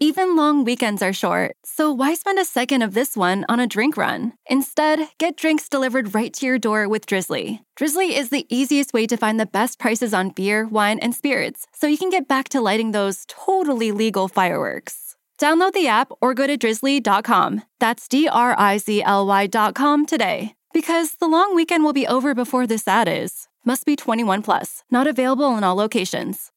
Even long weekends are short, so why spend a second of this one on a drink run? Instead, get drinks delivered right to your door with Drizzly. Drizzly is the easiest way to find the best prices on beer, wine, and spirits, so you can get back to lighting those totally legal fireworks. Download the app or go to drizzly.com. That's D R I Z L Y.com today. Because the long weekend will be over before this ad is. Must be 21 plus, not available in all locations.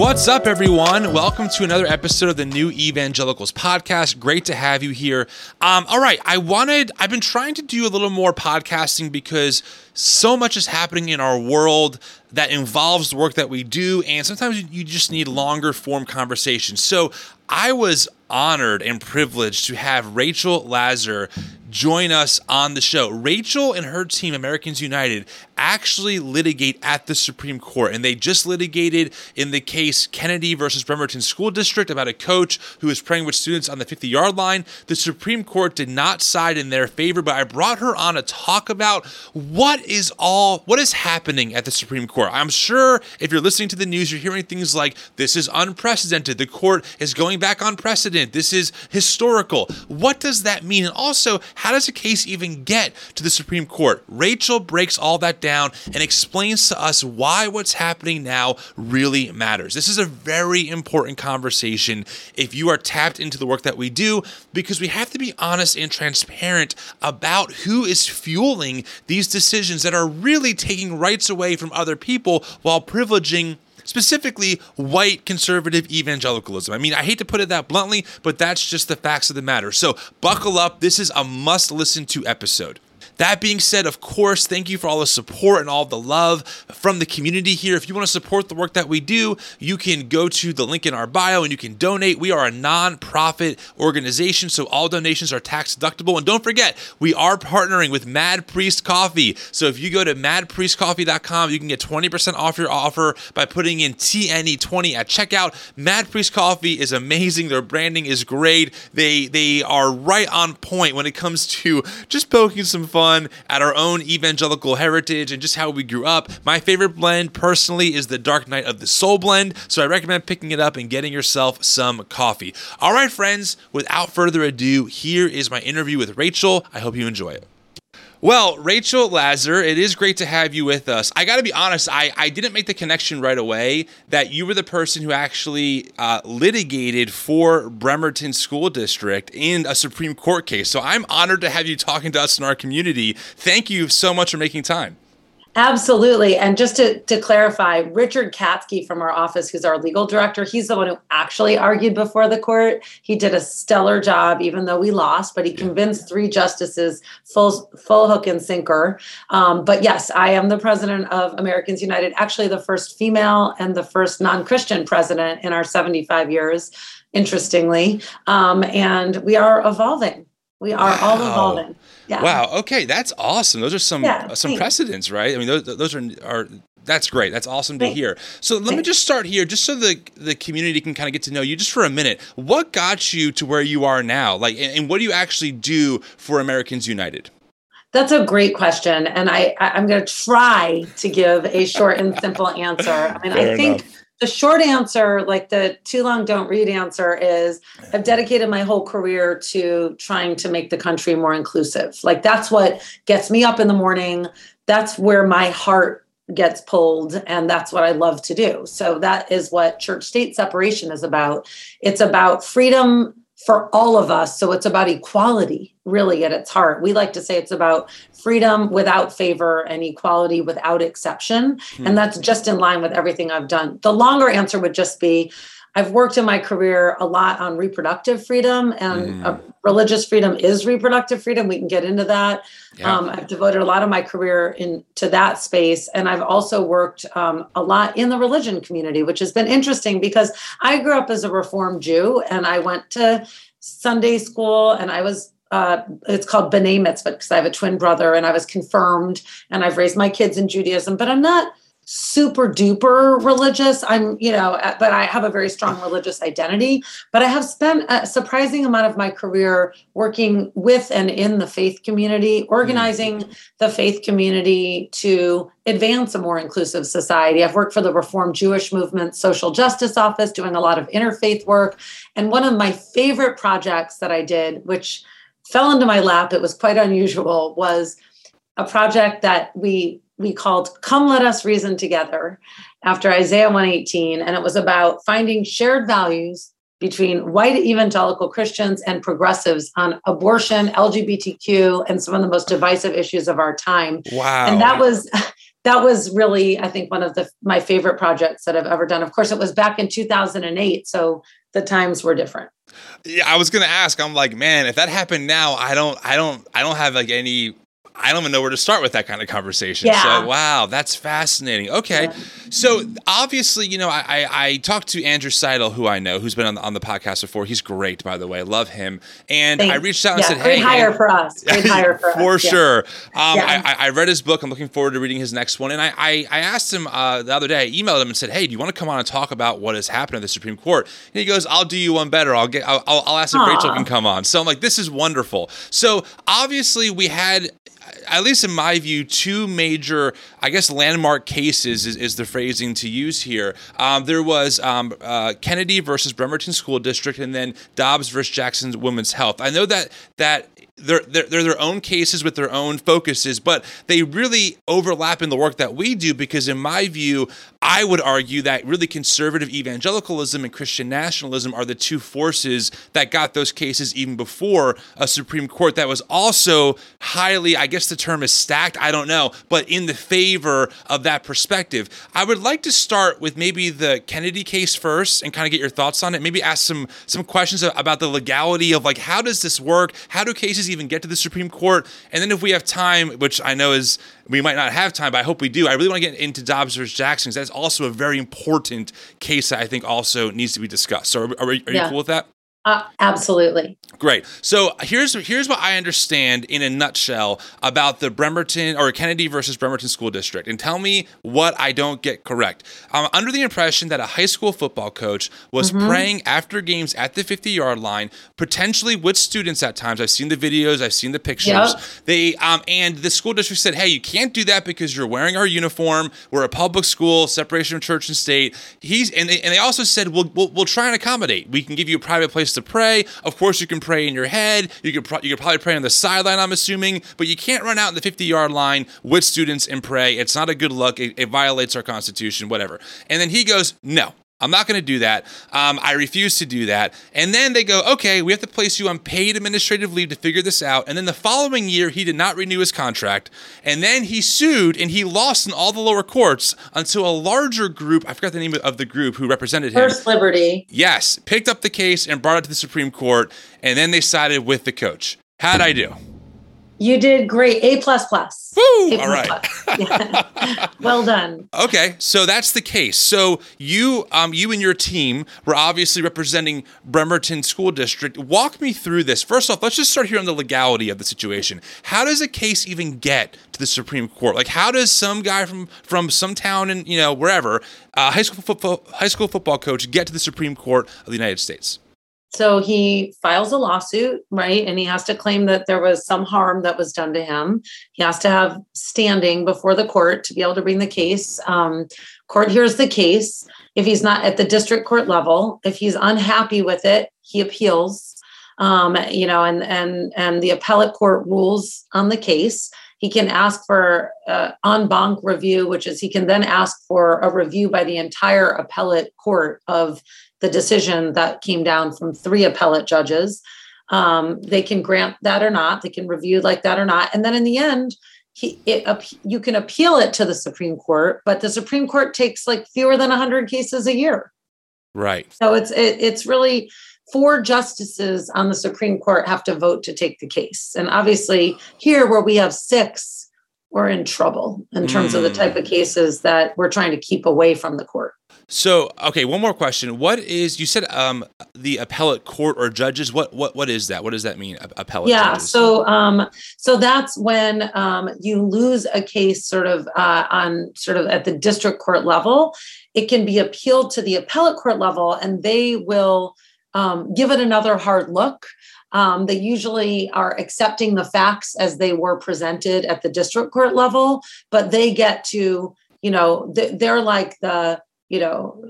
What's up, everyone? Welcome to another episode of the New Evangelicals podcast. Great to have you here. Um, all right, I wanted, I've been trying to do a little more podcasting because so much is happening in our world that involves the work that we do, and sometimes you just need longer form conversations. So I was honored and privileged to have Rachel Laser join us on the show. Rachel and her team, Americans United, actually litigate at the Supreme Court, and they just litigated in the case Kennedy versus Bremerton School District about a coach who was praying with students on the 50 yard line. The Supreme Court did not side in their favor, but I brought her on to talk about what is all what is happening at the Supreme Court. I'm sure if you're listening to the news, you're hearing things like this is unprecedented. The court is going back on precedent. This is historical. What does that mean? And also, how does a case even get to the Supreme Court? Rachel breaks all that down and explains to us why what's happening now really matters. This is a very important conversation if you are tapped into the work that we do, because we have to be honest and transparent about who is fueling these decisions that are really taking rights away from other people while privileging specifically white conservative evangelicalism. I mean, I hate to put it that bluntly, but that's just the facts of the matter. So buckle up. This is a must listen to episode. That being said, of course, thank you for all the support and all the love from the community here. If you want to support the work that we do, you can go to the link in our bio and you can donate. We are a non-profit organization, so all donations are tax deductible. And don't forget, we are partnering with Mad Priest Coffee. So if you go to madpriestcoffee.com, you can get 20% off your offer by putting in TNE20 at checkout. Mad Priest Coffee is amazing. Their branding is great. They they are right on point when it comes to just poking some fun at our own evangelical heritage and just how we grew up. My favorite blend personally is the Dark Knight of the Soul blend, so I recommend picking it up and getting yourself some coffee. All right, friends, without further ado, here is my interview with Rachel. I hope you enjoy it. Well, Rachel Laser, it is great to have you with us. I got to be honest, I, I didn't make the connection right away that you were the person who actually uh, litigated for Bremerton School District in a Supreme Court case. So I'm honored to have you talking to us in our community. Thank you so much for making time. Absolutely. And just to, to clarify, Richard Katskee from our office, who's our legal director, he's the one who actually argued before the court. He did a stellar job, even though we lost, but he convinced three justices full, full hook and sinker. Um, but yes, I am the president of Americans United, actually the first female and the first non Christian president in our 75 years, interestingly. Um, and we are evolving. We are wow. all evolving. Yeah. Wow. Okay, that's awesome. Those are some yeah, uh, some precedents, right? I mean, those, those are are that's great. That's awesome to hear. So let me just start here, just so the the community can kind of get to know you, just for a minute. What got you to where you are now? Like, and, and what do you actually do for Americans United? That's a great question, and I, I am going to try to give a short and simple answer. I mean, Fair I think. Enough the short answer, like the too long don't read answer, is I've dedicated my whole career to trying to make the country more inclusive. Like that's what gets me up in the morning. That's where my heart gets pulled and that's what I love to do. So that is what church state separation is about. It's about freedom for all of us. So it's about equality, really, at its heart. We like to say it's about freedom without favor and equality without exception. Hmm. And that's just in line with everything I've done. The longer answer would just be I've worked in my career a lot on reproductive freedom, and mm. uh, religious freedom is reproductive freedom. We can get into that. Yeah. Um, I've devoted a lot of my career into that space, and I've also worked um, a lot in the religion community, which has been interesting because I grew up as a Reformed Jew, and I went to Sunday school, and I was uh, it's called B'nai Mitzvah because I have a twin brother and I was confirmed and I've raised my kids in Judaism, but I'm not super duper religious. I'm, you know, uh, but I have a very strong religious identity. But I have spent a surprising amount of my career working with and in the faith community, organizing mm-hmm. the faith community to advance a more inclusive society. I've worked for the Reform Jewish Movement Social Justice Office, doing a lot of interfaith work. And one of my favorite projects that I did, which fell into my lap, it was quite unusual, was a project that we we called Come Let Us Reason Together after Isaiah 118. And it was about finding shared values between white evangelical Christians and progressives on abortion, LGBTQ, and some of the most divisive issues of our time. Wow. And that was that was really, I think, one of the my favorite projects that I've ever done. Of course, it was back in 2008, so the times were different. Yeah, I was gonna ask. I'm like, man, if that happened now, I don't, I don't, I don't have like any I don't even know where to start with that kind of conversation. Yeah. So wow, that's fascinating. Okay. Yeah. So obviously, you know, I, I, I, talked to Andrew Seidel, who I know, who's been on the, on the podcast before. He's great, by the way. Love him. And Thanks. I reached out and yeah, said, Hey, hire for us. Great hire for, for us. sure. Um, I, I, read his book. I'm looking forward to reading his next one. And I, I, I asked him uh, the other day, I emailed him and said, Hey, do you want to come on and talk about what has happened at the Supreme Court? And he goes, I'll do you one better. I'll get, I'll, I'll ask if Aww. Rachel can come on. So I'm like, this is wonderful. So obviously we had at least in my view, two major, I guess, landmark cases is, is the phrasing to use here. Um, there was um, uh, Kennedy versus Bremerton School District, and then Dobbs versus Jackson's Women's Health. I know that that they're, they're, they're their own cases with their own focuses, but they really overlap in the work that we do because, in my view, I would argue that really conservative evangelicalism and Christian nationalism are the two forces that got those cases even before a Supreme Court that was also highly, I guess the term is stacked, I don't know, but in the favor of that perspective. I would like to start with maybe the Kennedy case first and kind of get your thoughts on it. Maybe ask some some questions about the legality of like how does this work? How do cases even get to the Supreme Court? And then if we have time, which I know is we might not have time, but I hope we do. I really want to get into Dobbs versus Jackson because that's also a very important case that I think also needs to be discussed. So, are, are, are yeah. you cool with that? Uh, absolutely. Great. So here's here's what I understand in a nutshell about the Bremerton or Kennedy versus Bremerton School District, and tell me what I don't get correct. I'm under the impression that a high school football coach was mm-hmm. praying after games at the 50 yard line, potentially with students at times. I've seen the videos, I've seen the pictures. Yep. They um, and the school district said, "Hey, you can't do that because you're wearing our uniform. We're a public school, separation of church and state." He's and they, and they also said, "We'll we'll, we'll try and accommodate. We can give you a private place." To pray. Of course, you can pray in your head. You could pro- you could probably pray on the sideline. I'm assuming, but you can't run out in the 50 yard line with students and pray. It's not a good look. It, it violates our constitution. Whatever. And then he goes, no. I'm not going to do that. Um, I refuse to do that. And then they go, okay, we have to place you on paid administrative leave to figure this out. And then the following year, he did not renew his contract. And then he sued and he lost in all the lower courts until a larger group, I forgot the name of the group who represented him. First Liberty. Yes, picked up the case and brought it to the Supreme Court. And then they sided with the coach. How'd I do? You did great. A plus plus. Woo! All right. Yeah. well done. Okay, so that's the case. So you, um, you and your team were obviously representing Bremerton School District. Walk me through this. First off, let's just start here on the legality of the situation. How does a case even get to the Supreme Court? Like, how does some guy from from some town in you know wherever, uh, high school football high school football coach, get to the Supreme Court of the United States? So he files a lawsuit, right? And he has to claim that there was some harm that was done to him. He has to have standing before the court to be able to bring the case. Um, court hears the case. If he's not at the district court level, if he's unhappy with it, he appeals. Um, you know, and and and the appellate court rules on the case. He can ask for uh, en banc review, which is he can then ask for a review by the entire appellate court of the decision that came down from three appellate judges. Um, they can grant that or not. They can review like that or not. And then in the end, he, it, you can appeal it to the Supreme Court, but the Supreme Court takes like fewer than 100 cases a year. Right. So it's it, it's really four justices on the Supreme Court have to vote to take the case. And obviously, here where we have six, we're in trouble in terms mm. of the type of cases that we're trying to keep away from the court. So, okay, one more question. What is you said um, the appellate court or judges? What what what is that? What does that mean? Appellate. Yeah. Judges? So um, so that's when um, you lose a case, sort of uh, on sort of at the district court level. It can be appealed to the appellate court level, and they will um, give it another hard look. Um, they usually are accepting the facts as they were presented at the district court level, but they get to, you know, they're like the, you know,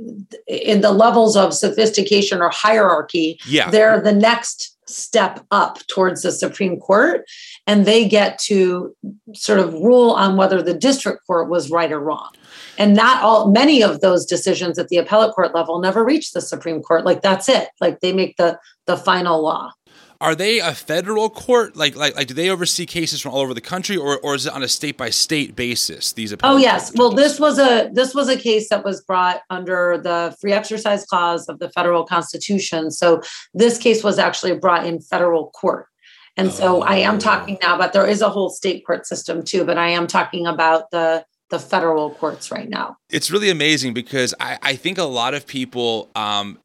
in the levels of sophistication or hierarchy, yeah. they're the next step up towards the Supreme Court. And they get to sort of rule on whether the district court was right or wrong. And not all, many of those decisions at the appellate court level never reach the Supreme Court. Like that's it. Like they make the the final law are they a federal court? Like, like, like, do they oversee cases from all over the country, or, or is it on a state by state basis? These. Oh yes. Well, this was a this was a case that was brought under the free exercise clause of the federal constitution. So this case was actually brought in federal court. And so oh. I am talking now but there is a whole state court system too, but I am talking about the the federal courts right now. It's really amazing because I, I think a lot of people um,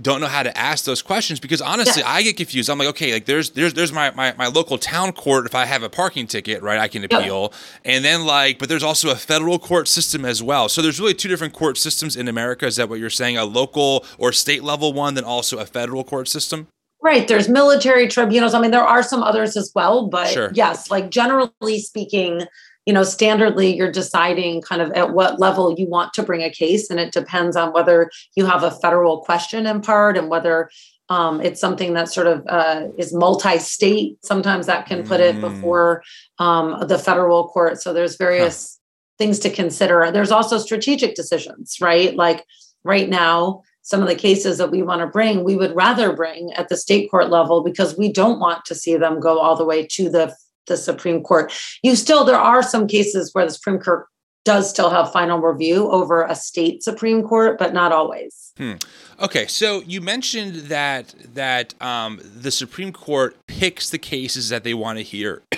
don't know how to ask those questions because honestly, yeah. I get confused. I'm like, okay, like there's there's there's my, my my local town court. If I have a parking ticket, right, I can appeal. And then like, but there's also a federal court system as well. So there's really two different court systems in America. Is that what you're saying? A local or state level one, then also a federal court system? Right. There's military tribunals. I mean, there are some others as well, but sure. yes, like generally speaking, you know, standardly you're deciding kind of at what level you want to bring a case. And it depends on whether you have a federal question in part and whether um, it's something that sort of uh, is multi-state. Sometimes that can put it mm. before um, the federal court. So there's various huh. things to consider. There's also strategic decisions, right? Like right now, some of the cases that we want to bring, we would rather bring at the state court level because we don't want to see them go all the way to the the Supreme Court. You still, there are some cases where the Supreme Court does still have final review over a state Supreme Court, but not always. Hmm. Okay, so you mentioned that that um, the Supreme Court picks the cases that they want to hear.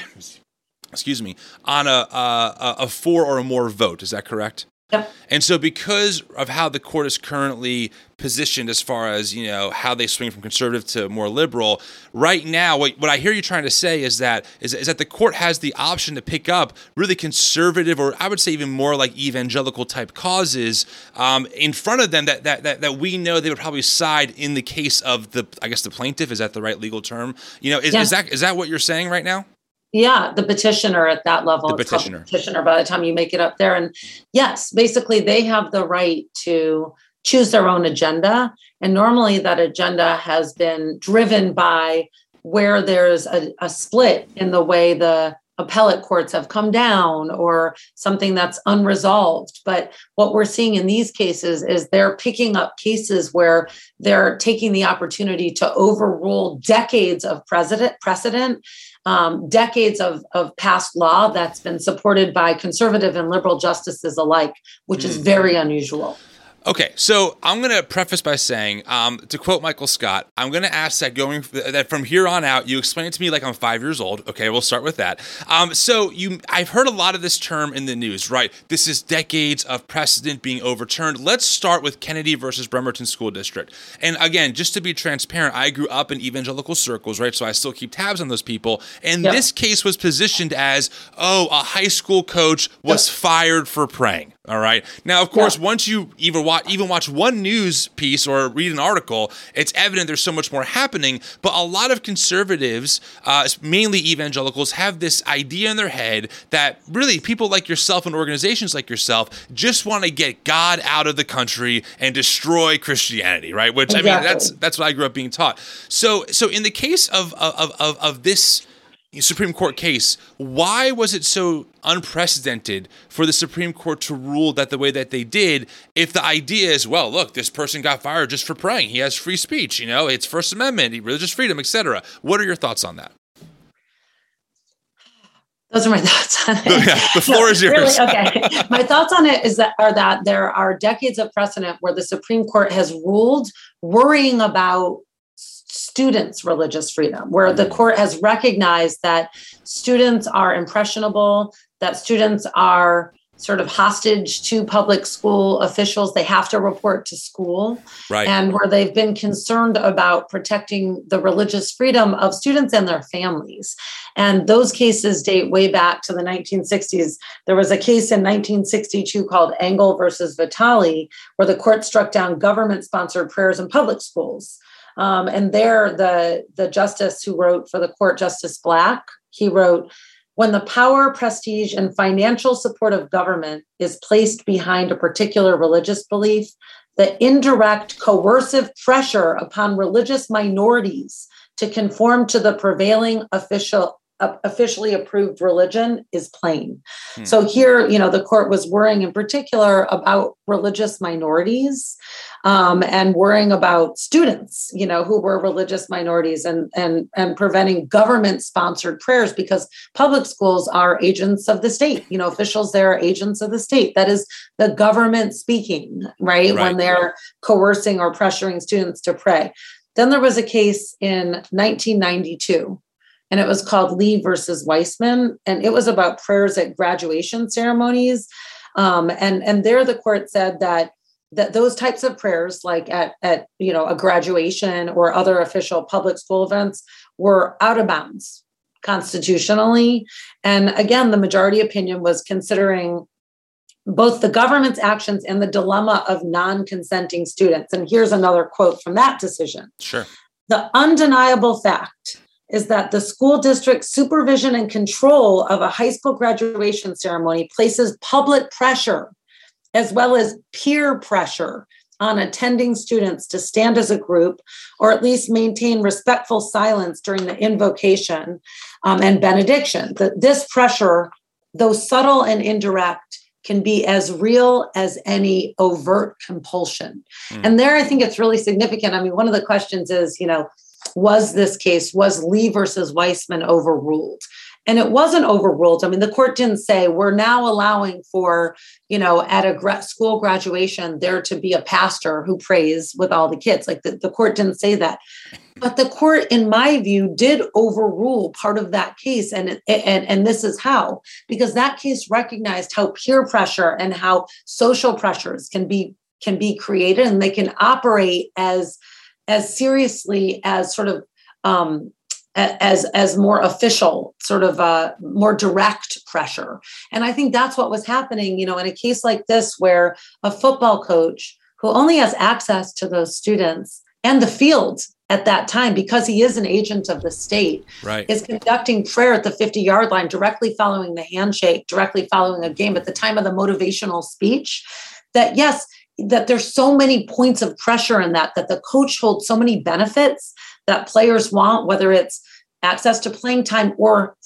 excuse me, on a, a a four or a more vote. Is that correct? Yep. And so, because of how the court is currently positioned as far as you know how they swing from conservative to more liberal, right now, what, what I hear you trying to say is that is, is that the court has the option to pick up really conservative, or I would say even more like evangelical type causes um, in front of them that, that that that we know they would probably side in the case of the I guess the plaintiff is that the right legal term? You know, is, yeah. is that is that what you're saying right now? Yeah, the petitioner at that level. The petitioner. petitioner by the time you make it up there. And yes, basically they have the right to choose their own agenda. And normally that agenda has been driven by where there's a, a split in the way the appellate courts have come down or something that's unresolved. But what we're seeing in these cases is they're picking up cases where they're taking the opportunity to overrule decades of precedent, precedent um, decades of, of past law that's been supported by conservative and liberal justices alike, which mm. is very unusual. Okay, so I'm going to preface by saying, um, to quote Michael Scott, I'm going to ask that going that from here on out, you explain it to me like I'm five years old. Okay, we'll start with that. Um, so you, I've heard a lot of this term in the news, right? This is decades of precedent being overturned. Let's start with Kennedy versus Bremerton School District. And again, just to be transparent, I grew up in evangelical circles, right? So I still keep tabs on those people. And yep. this case was positioned as, oh, a high school coach was yep. fired for praying. All right. Now, of course, yeah. once you even watch even watch one news piece or read an article, it's evident there's so much more happening. But a lot of conservatives, uh, mainly evangelicals, have this idea in their head that really people like yourself and organizations like yourself just want to get God out of the country and destroy Christianity, right? Which exactly. I mean, that's that's what I grew up being taught. So, so in the case of of of, of this Supreme Court case, why was it so unprecedented for the Supreme Court to rule that the way that they did if the idea is, well, look, this person got fired just for praying. He has free speech, you know, it's First Amendment, religious freedom, etc. What are your thoughts on that? Those are my thoughts on it. Oh, yeah, the floor no, is yours. Really, okay. my thoughts on it is that are that there are decades of precedent where the Supreme Court has ruled worrying about students' religious freedom, where the mm. court has recognized that students are impressionable, that students are sort of hostage to public school officials. They have to report to school. Right. And where they've been concerned about protecting the religious freedom of students and their families. And those cases date way back to the 1960s. There was a case in 1962 called Engel versus Vitale, where the court struck down government sponsored prayers in public schools. Um, and there, the, the justice who wrote for the court, Justice Black, he wrote, when the power, prestige, and financial support of government is placed behind a particular religious belief, the indirect coercive pressure upon religious minorities to conform to the prevailing official officially approved religion is plain. Hmm. So here, you know, the court was worrying in particular about religious minorities um, and worrying about students, you know, who were religious minorities and and and preventing government-sponsored prayers because public schools are agents of the state. You know, officials there are agents of the state. That is the government speaking, right? right. When they're coercing or pressuring students to pray. Then there was a case in 1992 and it was called Lee versus Weisman, and it was about prayers at graduation ceremonies. Um, and and there the court said that that those types of prayers, like at at you know a graduation or other official public school events, were out of bounds constitutionally. And again, the majority opinion was considering both the government's actions and the dilemma of non-consenting students. And here's another quote from that decision. Sure. The undeniable fact is that the school district supervision and control of a high school graduation ceremony places public pressure as well as peer pressure on attending students to stand as a group or at least maintain respectful silence during the invocation um, and benediction. The, this pressure, though subtle and indirect, can be as real as any overt compulsion. Mm. And there, I think it's really significant. I mean, one of the questions is, you know, was this case, was Lee versus Weisman overruled? And it wasn't overruled. I mean, the court didn't say we're now allowing for, you know, at a gra- school graduation, there to be a pastor who prays with all the kids. Like the, the court didn't say that. But the court, in my view, did overrule part of that case. And, and, and this is how, because that case recognized how peer pressure and how social pressures can be can be created and they can operate as as seriously as sort of um, as as more official sort of uh, more direct pressure and i think that's what was happening you know in a case like this where a football coach who only has access to those students and the field at that time because he is an agent of the state right. is conducting prayer at the 50 yard line directly following the handshake directly following a game at the time of the motivational speech that yes that there's so many points of pressure in that that the coach holds so many benefits that players want whether it's access to playing time or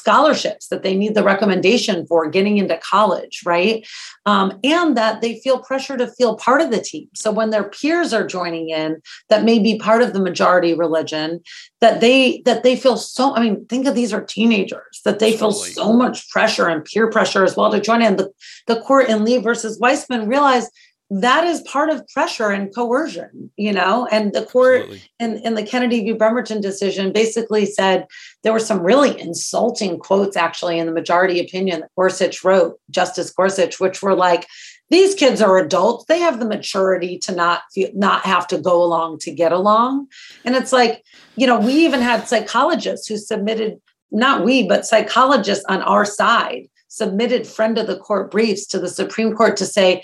scholarships that they need the recommendation for getting into college right? Um, and that they feel pressure to feel part of the team. So when their peers are joining in that may be part of the majority religion that they that they feel so i mean think of these are teenagers that they feel so much pressure and peer pressure as well to join in. The, the court in lee versus weisman realized that is part of pressure and coercion, you know. And the court in, in the Kennedy v. Bremerton decision basically said there were some really insulting quotes actually in the majority opinion that Gorsuch wrote, Justice Gorsuch, which were like, these kids are adults. They have the maturity to not feel, not have to go along to get along. And it's like, you know, we even had psychologists who submitted, not we, but psychologists on our side submitted friend of the court briefs to the Supreme Court to say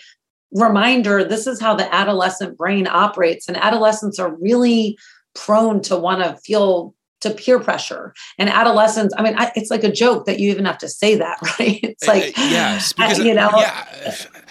reminder this is how the adolescent brain operates and adolescents are really prone to want to feel to peer pressure and adolescents i mean I, it's like a joke that you even have to say that right it's like uh, yes because you know yeah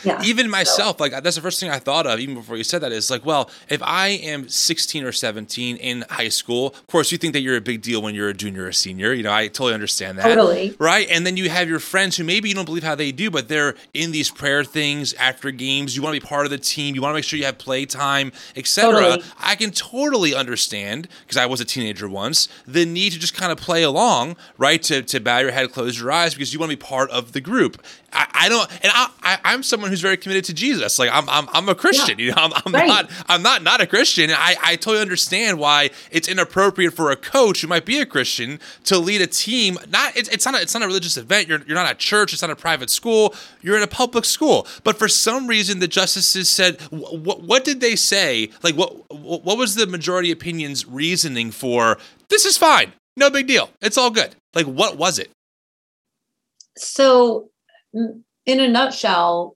yeah. Even myself, so. like that's the first thing I thought of, even before you said that, is like, well, if I am 16 or 17 in high school, of course, you think that you're a big deal when you're a junior or senior. You know, I totally understand that. Totally. Right. And then you have your friends who maybe you don't believe how they do, but they're in these prayer things after games. You want to be part of the team. You want to make sure you have play time, etc. Totally. I can totally understand because I was a teenager once the need to just kind of play along, right? To to bow your head, close your eyes because you want to be part of the group. I, I don't, and I, I, am someone who's very committed to Jesus. Like I'm, I'm, I'm a Christian. Yeah. You know, I'm, I'm right. not, I'm not not a Christian. I, I totally understand why it's inappropriate for a coach who might be a Christian to lead a team. Not, it's, it's not, a, it's not a religious event. You're, you're not at church. It's not a private school. You're in a public school. But for some reason, the justices said, what, what did they say? Like, what, what was the majority opinion's reasoning for this is fine, no big deal, it's all good? Like, what was it? So in a nutshell,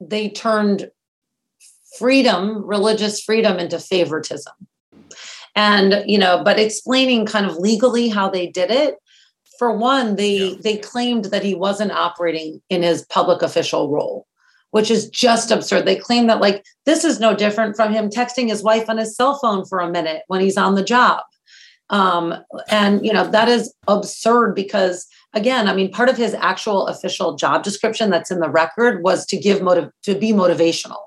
they turned freedom, religious freedom, into favoritism. And, you know, but explaining kind of legally how they did it. For one, they yeah. they claimed that he wasn't operating in his public official role, which is just absurd. They claim that like this is no different from him texting his wife on his cell phone for a minute when he's on the job. Um, and you know, that is absurd because again, I mean, part of his actual official job description that's in the record was to give motive to be motivational.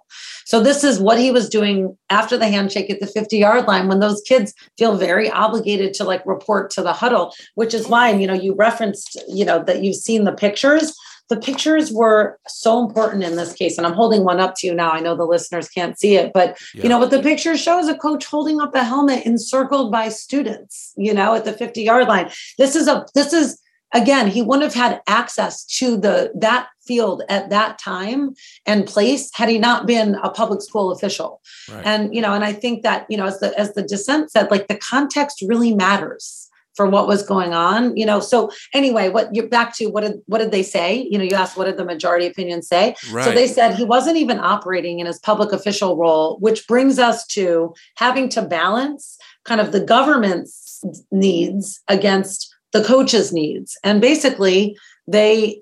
So this is what he was doing after the handshake at the 50 yard line when those kids feel very obligated to like report to the huddle, which is why, you know, you referenced, you know, that you've seen the pictures. The pictures were so important in this case. And I'm holding one up to you now. I know the listeners can't see it, but yeah. you know what the picture shows a coach holding up a helmet encircled by students, you know, at the 50 yard line. This is a this is again he wouldn't have had access to the that field at that time and place had he not been a public school official right. and you know and i think that you know as the as the dissent said like the context really matters for what was going on you know? So anyway what you're back to what did what did they say? You know you asked what did the majority opinion say? Right. so they said he wasn't even operating in his public official role which brings us to having to balance kind of the government's needs against the coach's needs. And basically they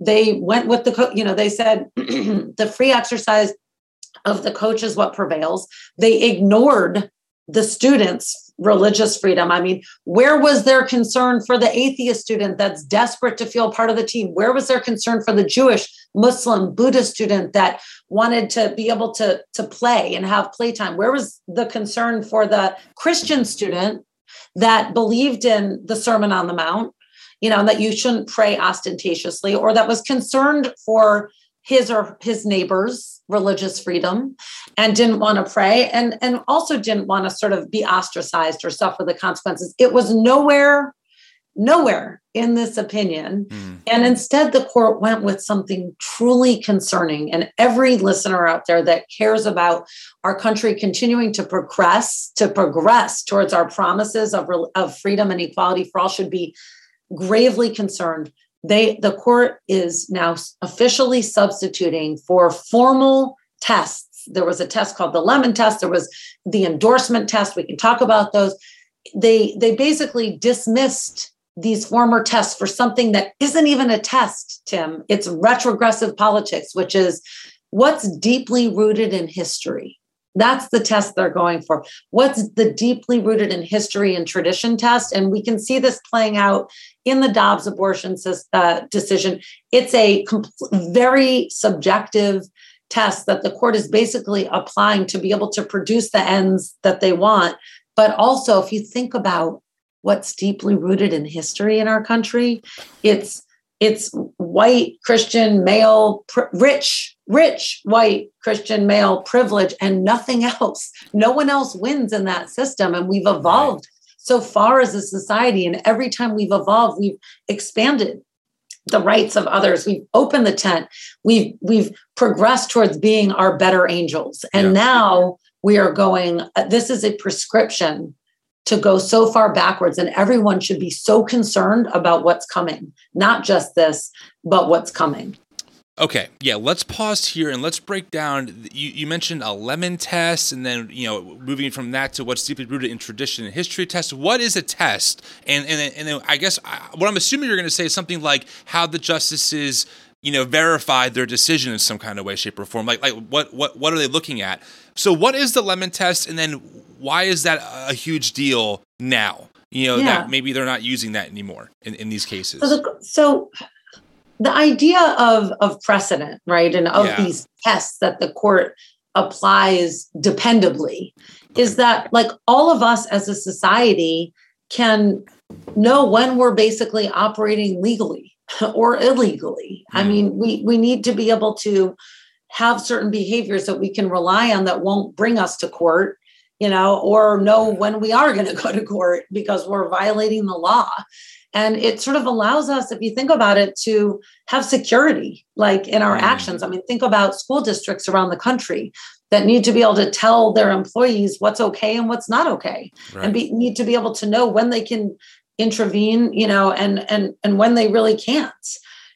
they went with the co- you know they said the free exercise of the coach is what prevails. They ignored the students religious freedom. I mean where was their concern for the atheist student that's desperate to feel part of the team? Where was their concern for the jewish muslim buddhist student that wanted to be able to to play and have playtime? Where was the concern for the christian student that believed in the Sermon on the Mount, you know, that you shouldn't pray ostentatiously, or that was concerned for his or his neighbors' religious freedom and didn't want to pray and, and also didn't want to sort of be ostracized or suffer the consequences. It was nowhere nowhere in this opinion. Mm. And instead, the court went with something truly concerning. And every listener out there that cares about our country continuing to progress, to progress towards our promises of, of freedom and equality for all should be gravely concerned. They the court is now officially substituting for formal tests. There was a test called the Lemon test. There was the endorsement test. We can talk about those. They they basically dismissed these former tests for something that isn't even a test, Tim. It's retrogressive politics, which is what's deeply rooted in history. That's the test they're going for. What's the deeply rooted in history and tradition test? And we can see this playing out in the Dobbs abortion uh, decision. It's a very subjective test that the court is basically applying to be able to produce the ends that they want. But also, if you think about what's deeply rooted in history in our country. It's it's white Christian male pr- rich rich white Christian male privilege and nothing else. No one else wins in that system and we've evolved so far as a society and every time we've evolved we've expanded the rights of others we've opened the tent we've we've progressed towards being our better angels and yeah. now we are going this is a prescription to go so far backwards and everyone should be so concerned about what's coming not just this but what's coming. Okay yeah let's pause here and let's break down you, you mentioned a lemon test and then you know moving from that to what's deeply rooted in tradition and history test. What is a test? And and, and then i guess what i'm assuming you're going to say is something like how the justices you know verified their decision in some kind of way shape or form. Like like what what what are they looking at so what is the lemon test and then why is that a huge deal now? You know, yeah. that maybe they're not using that anymore in, in these cases. So the, so the idea of of precedent, right, and of yeah. these tests that the court applies dependably okay. is that like all of us as a society can know when we're basically operating legally or illegally. Mm. I hmm. mean, we we need to be able to have certain behaviors that we can rely on that won't bring us to court, you know, or know when we are going to go to court because we're violating the law. And it sort of allows us, if you think about it, to have security like in our mm. actions. I mean, think about school districts around the country that need to be able to tell their employees what's okay and what's not okay right. and be, need to be able to know when they can intervene you know and and and when they really can't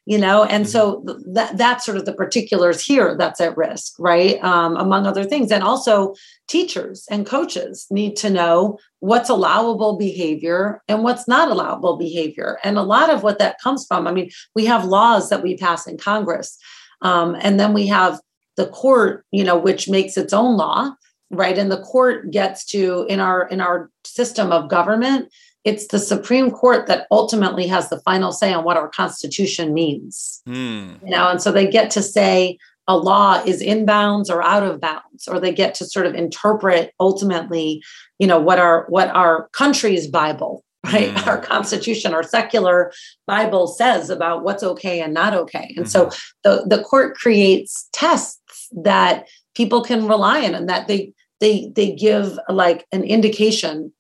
you know and mm-hmm. so that that's sort of the particulars here that's at risk right? Um, among other things. And also teachers and coaches need to know what's allowable behavior and what's not allowable behavior. And a lot of what that comes from i mean we have laws that we pass in congress um, and then we have the court you know which makes its own law right? And the court gets to in our in our system of government it's the Supreme Court that ultimately has the final say on what our Constitution means. Mm. You know, and so they get to say a law is in bounds or out of bounds, or they get to sort of interpret ultimately, you know, what our what our country's Bible, right, mm. our Constitution, our secular Bible says about what's okay and not okay. And mm-hmm. so the the court creates tests that people can rely on and that they they they give like an indication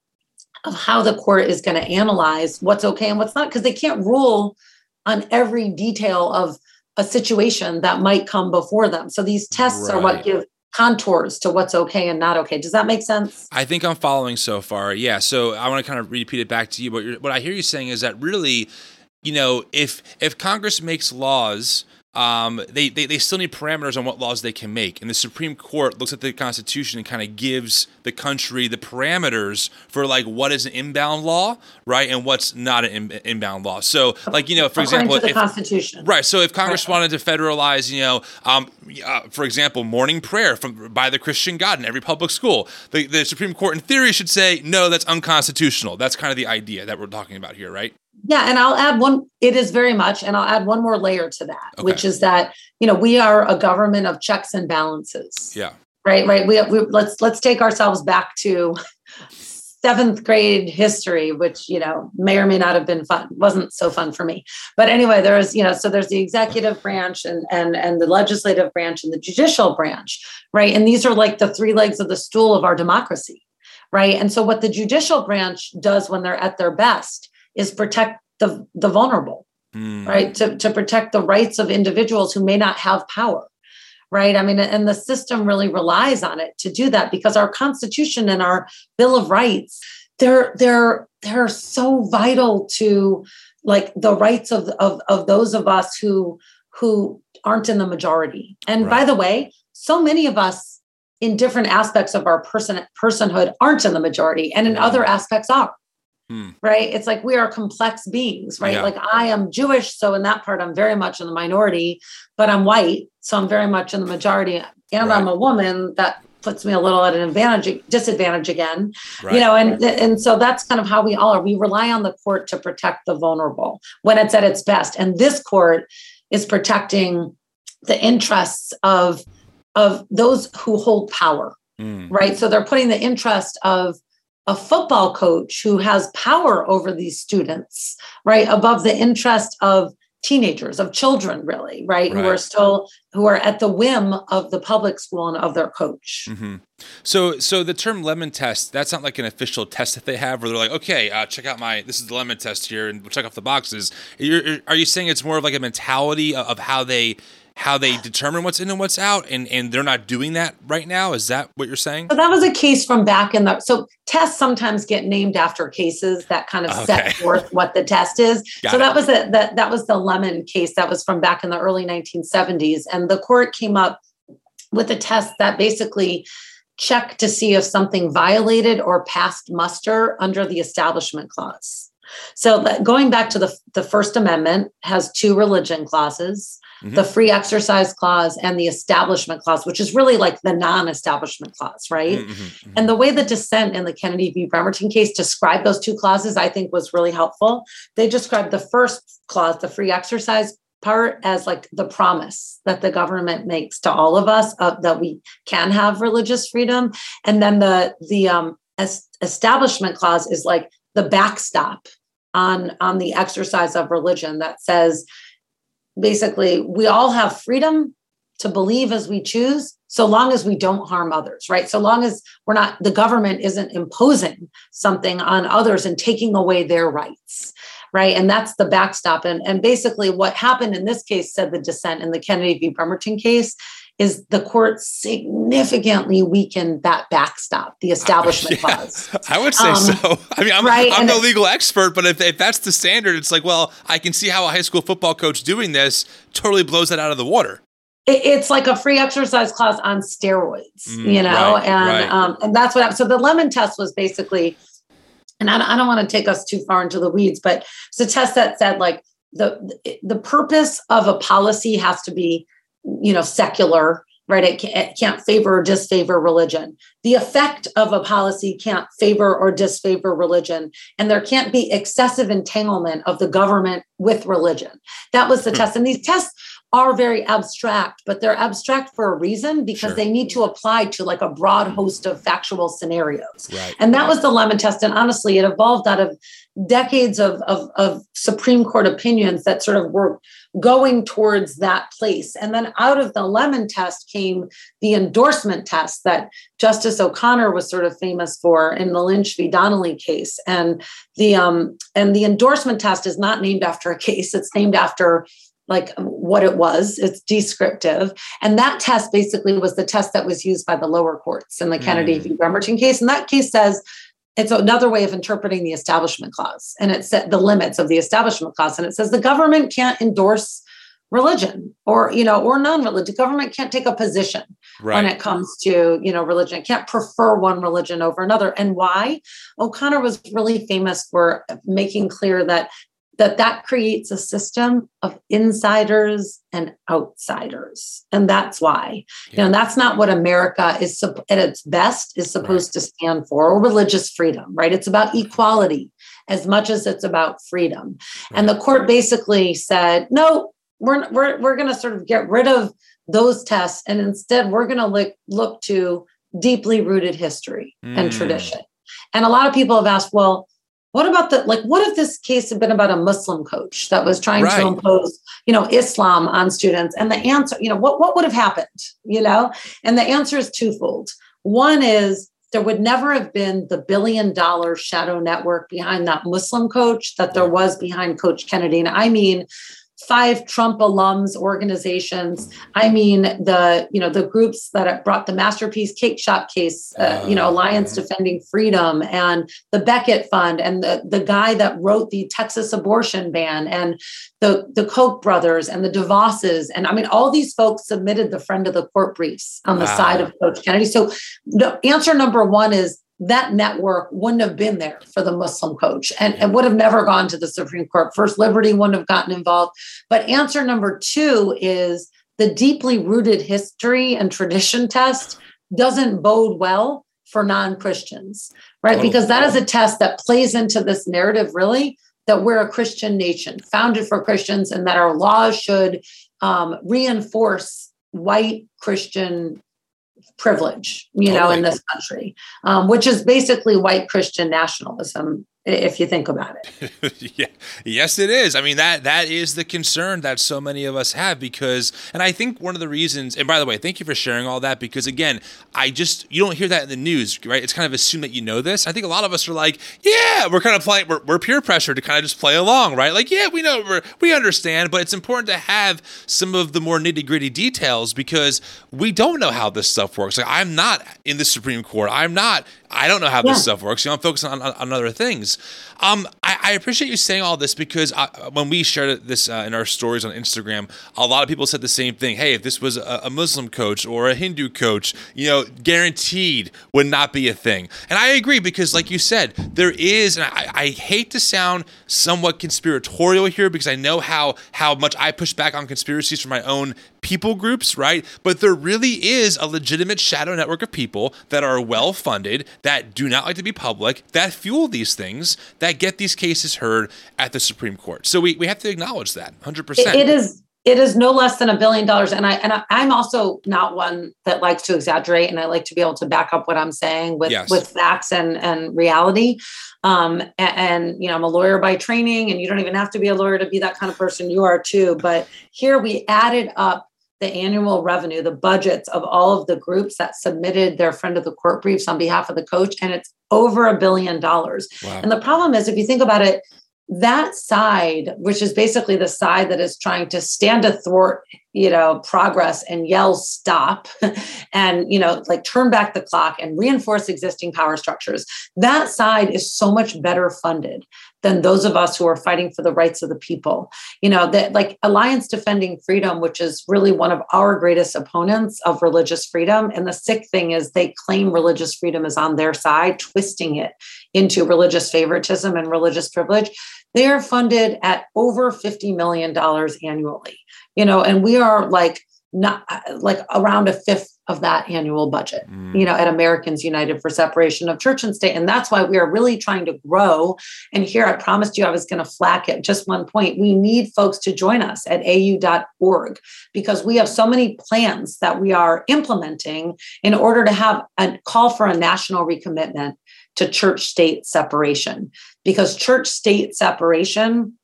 of how the court is going to analyze what's okay and what's not because they can't rule on every detail of a situation that might come before them. So these tests right. are what give contours to what's okay and not okay. Does that make sense? I think I'm following so far. Yeah. So I want to kind of repeat it back to you. But what I hear you saying is that really, you know, if if Congress makes laws um, they, they, they still need parameters on what laws they can make. And the Supreme Court looks at the Constitution and kind of gives the country the parameters for like what is an inbound law, right, and what's not an in, inbound law. So, like you know, for According example, the if, Constitution, right? So, if Congress right. wanted to federalize, you know, um, uh, for example, morning prayer from by the Christian God in every public school, the, the Supreme Court, in theory, should say no, that's unconstitutional. That's kind of the idea that we're talking about here, right? Yeah, and I'll add one. It is very much, and I'll add one more layer to that, okay. which is that you know we are a government of checks and balances. Yeah. Right. Right. We, we let's let's take ourselves back to seventh grade history, which you know may or may not have been fun. wasn't so fun for me. But anyway, there's you know so there's the executive branch and and and the legislative branch and the judicial branch, right? And these are like the three legs of the stool of our democracy, right? And so what the judicial branch does when they're at their best is protect the, the vulnerable, mm. right? To, to protect the rights of individuals who may not have power, right? I mean, and the system really relies on it to do that because our Constitution and our Bill of Rights, they're they're they're so vital to like the rights of, of, of those of us who who aren't in the majority. And right. by the way, so many of us in different aspects of our person personhood aren't in the majority and in other aspects are Hmm. Right. It's like we are complex beings, right? Yeah. Like I am Jewish. So in that part, I'm very much in the minority, but I'm white. So I'm very much in the majority. And right. I'm a woman that puts me a little at an advantage, disadvantage again. Right. You know, and and so that's kind of how we all are. We rely on the court to protect the vulnerable when it's at its best. And this court is protecting the interests of of those who hold power. Mm. Right. So they're putting the interest of a football coach who has power over these students, right? Above the interest of teenagers, of children, really, right? right. Who are still who are at the whim of the public school and of their coach. Mm-hmm. So, so the term lemon test, that's not like an official test that they have where they're like, okay, uh, check out my, this is the lemon test here and we'll check off the boxes. You're, are you saying it's more of like a mentality of how they how they determine what's in and what's out and and they're not doing that right now is that what you're saying so that was a case from back in the so tests sometimes get named after cases that kind of okay. set forth what the test is Got so it. that was the that, that was the lemon case that was from back in the early 1970s and the court came up with a test that basically checked to see if something violated or passed muster under the establishment clause so going back to the, the first amendment has two religion clauses mm-hmm. the free exercise clause and the establishment clause, which is really like the non establishment clause, right? Mm-hmm, mm-hmm. And the way the dissent in the Kennedy v. Bremerton case described those two clauses, I think was really helpful. They described the first clause, the free exercise part as like the promise that the government makes to all of us uh, that we can have religious freedom and then the the um, establishment clause is like the backstop on on the exercise of religion that says basically we all have freedom to believe as we choose so long as we don't harm others right? So long as we're not the government isn't imposing something on others and taking away their rights right? And that's the backstop. And, and basically what happened in this case said the dissent in the kennedy v. Bremerton case is the court significantly weakened that backstop, the establishment yeah, clause. I would say um, so. I mean, I'm, right? I'm no legal expert, but if, if that's the standard, it's like, well, I can see how a high school football coach doing this totally blows that out of the water. it's like a free exercise clause on steroids, mm, you know, right, and right. Um, and that's what. So the lemon test was basically, and I, I don't want to take us too far into the weeds, but it's a test that said like the the purpose of a policy has to be you know secular right? It, it can't favor or disfavor religion. The effect of a policy can't favor or disfavor religion and there can't be excessive entanglement of the government with religion. That was the hmm. test and these tests are very abstract, but they're abstract for a reason because sure. they need to apply to like a broad host of factual scenarios. Right. And that was the lemon test. And honestly, it evolved out of decades of, of, of Supreme Court opinions that sort of were going towards that place. And then out of the lemon test came the endorsement test that Justice O'Connor was sort of famous for in the Lynch v. Donnelly case. And the um, and the endorsement test is not named after a case, it's named after like what it was. It's descriptive. And that test basically was the test that was used by the lower courts in the Kennedy mm. v. Bremerton case. And that case says it's another way of interpreting the establishment clause. And it set the limits of the establishment clause. And it says the government can't endorse religion or you know or non-religion government can't take a position right. when it comes to you know religion it can't prefer one religion over another and why o'connor was really famous for making clear that that that creates a system of insiders and outsiders and that's why yeah. you know that's not what america is at its best is supposed right. to stand for or religious freedom right it's about equality as much as it's about freedom right. and the court basically said no we're we're, we're going to sort of get rid of those tests and instead we're going to look look to deeply rooted history mm. and tradition and a lot of people have asked well what about the like what if this case had been about a muslim coach that was trying right. to impose you know islam on students? And the answer you know what what would have happened you know? And the answer is twofold. One is there would never have been the billion dollar shadow network behind that muslim coach that there was behind coach kennedy. And i mean five Trump alums organizations. I mean, the you know the groups that brought the Masterpiece Cake Shop case, uh, you know, Alliance. Defending Freedom, and the Becket Fund, and the the guy that wrote the Texas abortion ban, and the the Koch brothers, and the DeVosses, and I mean, all these folks submitted the friend of the court briefs on the wow. side of Coach Kennedy. So, the answer number one is that network wouldn't have been there for the Muslim coach and, and would have never gone to the Supreme Court. First Liberty wouldn't have gotten involved. But answer number two is the deeply rooted history and tradition test doesn't bode well for non Christians, right? Because that is a test that plays into this narrative, really, that we're a Christian nation founded for Christians and that our laws should um, reinforce white Christian privilege, you know, in this country, um, which is basically white Christian nationalism if you think about it. yeah. Yes, it is. I mean that that is the concern that so many of us have because, and I think one of the reasons. And by the way, thank you for sharing all that because again, I just you don't hear that in the news, right? It's kind of assumed that you know this. I think a lot of us are like, yeah, we're kind of playing. We're, we're peer pressure to kind of just play along, right? Like, yeah, we know, we're, we understand, but it's important to have some of the more nitty gritty details because we don't know how this stuff works. Like, I'm not in the Supreme Court. I'm not I don't know how yeah. this stuff works. You know, I'm focusing on, on, on other things. Um, I, I, appreciate you saying all this because I, when we shared this uh, in our stories on Instagram, a lot of people said the same thing. Hey, if this was a, a, Muslim coach or a Hindu coach, you know, guaranteed would not be a thing. And I agree because, like you said, there is, and I, I hate to sound somewhat conspiratorial here because I know how how much I push back on conspiracies from my own people groups, right? But there really is a legitimate shadow network of people that are well funded, that do not like to be public, that fuel these things, that get these cases heard at the Supreme Court. So we, we have to acknowledge that 100%. it is it is no less than a billion dollars and i and I, am also not one that likes to exaggerate and i like to be able to back up what i'm saying with yes. with facts and and reality um and, and, you know i'm a lawyer by training and you don't even have to be a lawyer to be that kind of person you are too but here we added up the annual revenue, the budgets of all of the groups that submitted their friend of the court briefs on behalf of the coach, and it's over a billion dollars. Wow. And the problem is, if you think about it, that side, which is basically the side that is trying to stand athwart, you know, progress and yell stop and, you know, like turn back the clock and reinforce existing power structures, that side is so much better funded than those of us who are fighting for the rights of the people. You know, that like Alliance Defending Freedom, which is really one of our greatest opponents of religious freedom. And the sick thing is they claim religious freedom is on their side, twisting it into religious favoritism and religious privilege. They are funded at over $50 million annually. You know, and we are like not like around a fifth of that annual budget, mm. you know, at Americans United for Separation of Church and State. And that's why we are really trying to grow. And here I promised you I was going to flack it just one point. We need folks to join us at au.org because we have so many plans that we are implementing in order to have a call for a national recommitment to church state separation because church state separation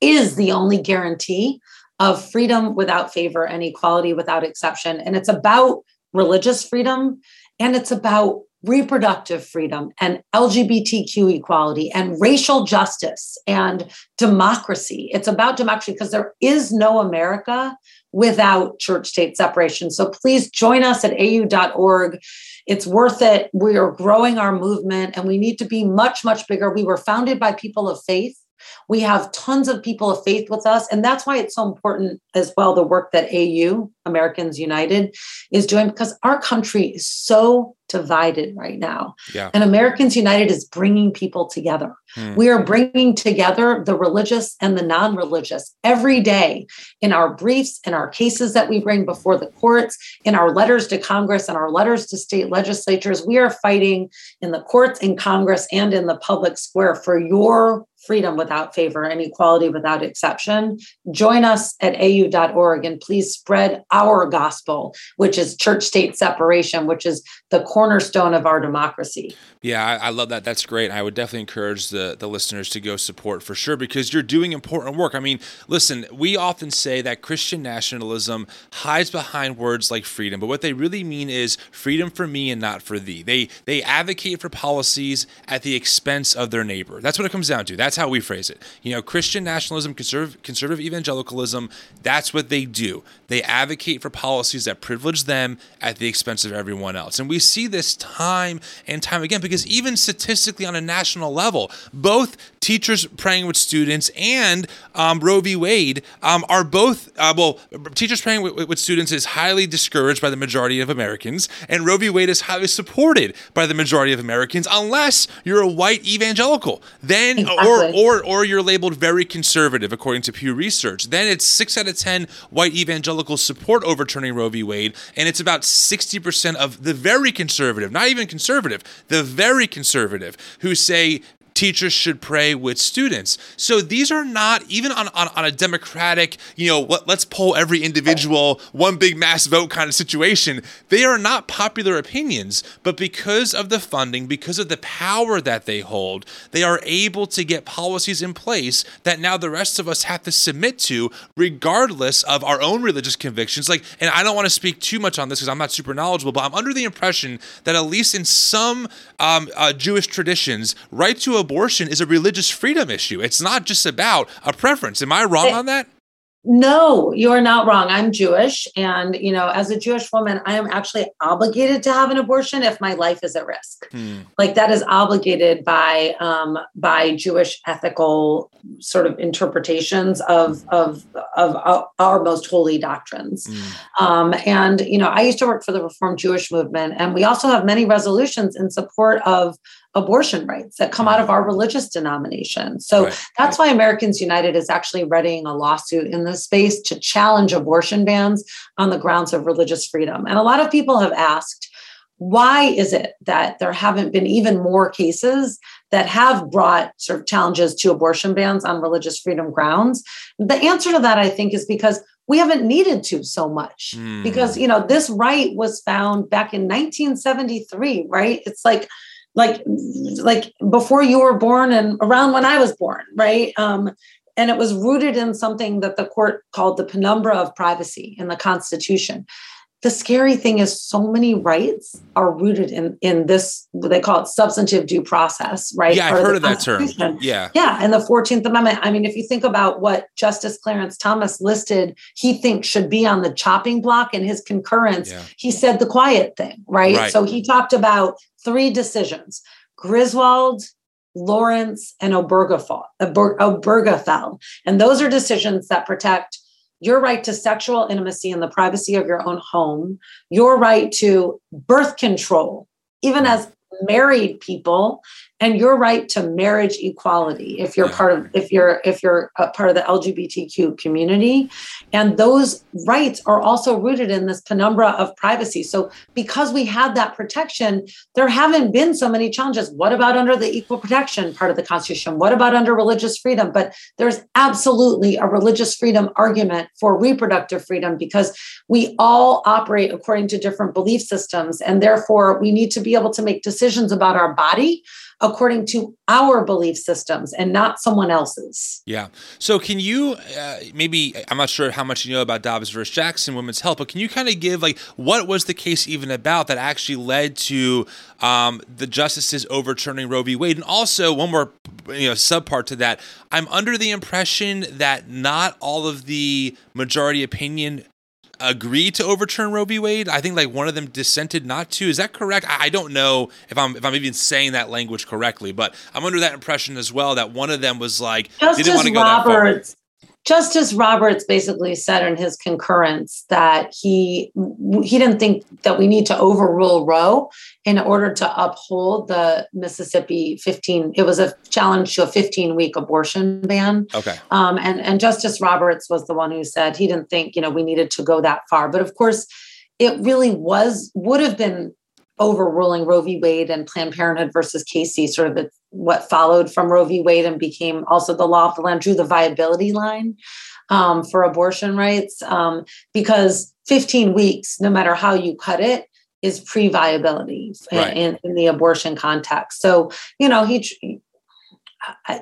is the only guarantee of freedom without favor and equality without exception. And it's about religious freedom and it's about reproductive freedom and LGBTQ equality and racial justice and democracy. It's about democracy because there is no America without church state separation. So please join us at au.org. It's worth it. We are growing our movement and we need to be much, much bigger. We were founded by people of faith. We have tons of people of faith with us. And that's why it's so important as well the work that AU, Americans United, is doing because our country is so divided right now. Yeah. And Americans United is bringing people together. Hmm. We are bringing together the religious and the non religious every day in our briefs, in our cases that we bring before the courts, in our letters to Congress and our letters to state legislatures. We are fighting in the courts, in Congress, and in the public square for your freedom without favor and equality without exception. Join us at au.org and please spread our gospel, which is church state separation, which is the cornerstone of our democracy. Yeah, I, I, love that. That's great. I would definitely encourage the, the listeners to go support for sure because you're doing important work. I mean, listen, we often say that Christian nationalism hides behind words like freedom, but what they really mean is freedom for me and not for thee. They they advocate for policies at the expense of their neighbor. That's what it comes down to. That's how we phrase it. You know, Christian nationalism, conservative, conservative evangelicalism, that's what they do. They advocate for policies that privilege them at the expense of everyone else. And we see this time and time again because even statistically on a national level, both teachers praying with students and um, Roe v. Wade um, are both, uh, well, teachers praying with, with, students is highly discouraged by the majority of Americans, and Roe v. Wade is highly supported by the majority of Americans, unless you're a white evangelical. Then, exactly. or, or, or you're labeled very conservative, according to Pew Research. Then it's six out of 10 white evangelicals support overturning Roe v. Wade, and it's about 60% of the very conservative, not even conservative, the very conservative, who say teachers should pray with students. So these are not even on, on, on a democratic, you know, let, us poll every individual, one big mass vote kind of situation. They are not popular opinions, but because of the funding, because of the power that they hold, they are able to get policies in place that now the rest of us have to submit to, regardless of our own religious convictions. Like, and I don't want to speak too much on this because I'm not super knowledgeable, but I'm under the impression that at least in some um, uh, Jewish traditions, right to a abortion is a religious freedom issue. It's not just about a preference. Am I wrong it, on that? No, you're not wrong. I'm Jewish. And, you know, as a Jewish woman, I am actually obligated to have an abortion if my life is at risk. Hmm. Like that is obligated by um, by Jewish ethical sort of interpretations of of of our, most holy doctrines. Hmm. Um, and, you know, I used to work for the Reformed Jewish movement, and we also have many resolutions in support of abortion rights that come out of our religious denomination. So right. that's why Americans United is actually readying a lawsuit in this space to challenge abortion bans on the grounds of religious freedom. And a lot of people have asked, why is it that there haven't been even more cases that have brought sort of challenges to abortion bans on religious freedom grounds? The answer to that, I think, is because we haven't needed to so much mm. because you know this right was found back in 1973 right it's like like like before you were born and around when i was born right? Um and it was rooted in something that the court called the penumbra of privacy in the constitution. The scary thing is so many rights are rooted in in this they call it substantive due process right? Yeah i've heard of that term. Yeah. Yeah and the 14th amendment. I mean if you think about what justice clarence thomas listed he thinks should be on the chopping block in his concurrence yeah. he said the quiet thing right? right. So he talked about three decisions griswold lawrence and obergefell and those are decisions that protect your right to sexual intimacy in the privacy of your own home, your right to birth control, even as married people and your right to marriage equality if you're part of if you're if you're a part of the lgbtq community. And those rights are also rooted in this penumbra of privacy. So because we had that protection there haven't been so many challenges. What about under the equal protection part of the constitution? What about under religious freedom? But there's absolutely a religious freedom argument for reproductive freedom because we all operate according to different belief systems. And therefore we need to be able to make decisions about our body according to our belief systems and not someone else's. Yeah. So, can you uh, maybe, I'm not sure how much you know about Dobbs versus Jackson, women's health, but can you kind of give like what was the case even about that actually led to um, the justices overturning Roe v. Wade? And also, one more you know subpart to that, I'm under the impression that not all of the majority opinion agree to overturn Roe v. Wade. I think like one of them dissented not to. Is that correct? I, don't know if I'm if I'm even saying that language correctly, but I'm under that impression as well that one of them was like Justice didn't want to go Roberts, Justice Roberts basically said in his concurrence that he he didn't think that we need to overrule Roe in order to uphold the Mississippi 15. It was a challenge to a 15 week abortion ban. Okay. Um, and and Justice Roberts was the one who said he didn't think you know we needed to go that far. But of course, it really was would have been overruling Roe v. Wade and Planned Parenthood versus Casey, sort of the, what followed from Roe v. Wade and became also the law of the land, drew the viability line um, for abortion rights um, because 15 weeks, no matter how you cut it, is pre-viability right. in, in the abortion context. So, you know, he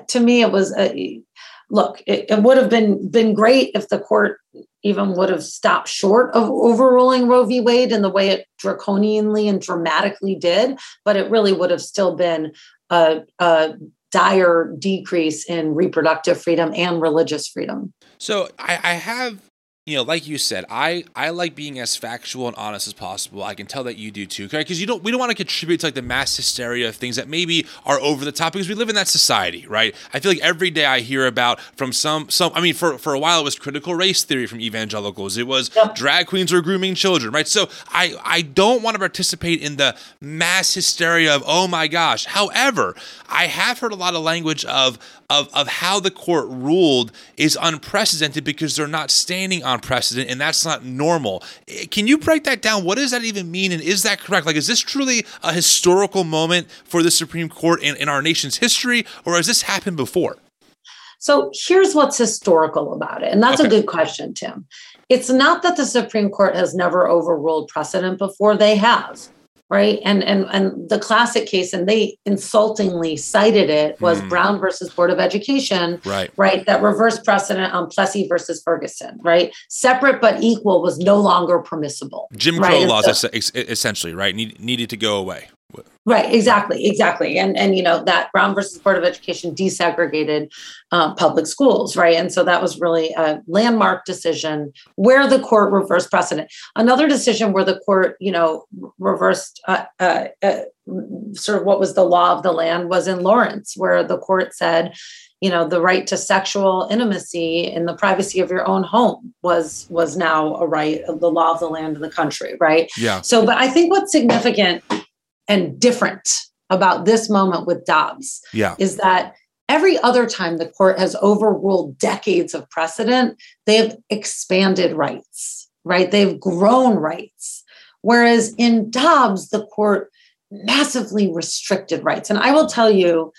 to me it was a, look, it, it, would have been been great if the court even would have stopped short of overruling Roe v. Wade in the way it draconianly and dramatically did, but it really would have still been a, a dire decrease in reproductive freedom and religious freedom. So I, I have you know, like you said, I I like being as factual and honest as possible. I can tell that you do too, okay? Because you don't we don't want to contribute to like the mass hysteria of things that maybe are over the top because we live in that society, right? I feel like every day I hear about from some some I mean for for a while it was critical race theory from evangelicals. It was drag queens were grooming children, right? So I I don't want to participate in the mass hysteria of oh my gosh. However, I have heard a lot of language of of, of how the court ruled is unprecedented because they're not standing on precedent and that's not normal. Eh, can you break that down? What does that even mean? And is that correct? Like, is this truly a historical moment for the Supreme Court in, in our nation's history, or has this happened before? So here's what's historical about it. And that's okay. a good question, Tim. It's not that the Supreme Court has never overruled precedent before, they have right? And and and the classic case and they insultingly cited it was mm. brown versus board of education right. right? That reverse precedent on plessy versus ferguson right? Separate but equal was no longer permissible jim crow right? laws so, essentially right? Need, needed to go away Right, exactly, exactly, and and you know that Brown versus Board of Education desegregated uh, public schools, right, and so that was really a landmark decision where the court reversed precedent. Another decision where the court, you know, reversed uh, uh, uh, sort of what was the law of the land was in Lawrence, where the court said, you know, the right to sexual intimacy in the privacy of your own home was was now a right of the law of the land in the country, right? Yeah. So, but I think what's significant and different about this moment with Dobbs yeah. is that every other time the court has overruled decades of precedent, they've expanded rights, right? They've grown rights. Whereas in Dobbs, the court massively restricted rights. And I will tell you,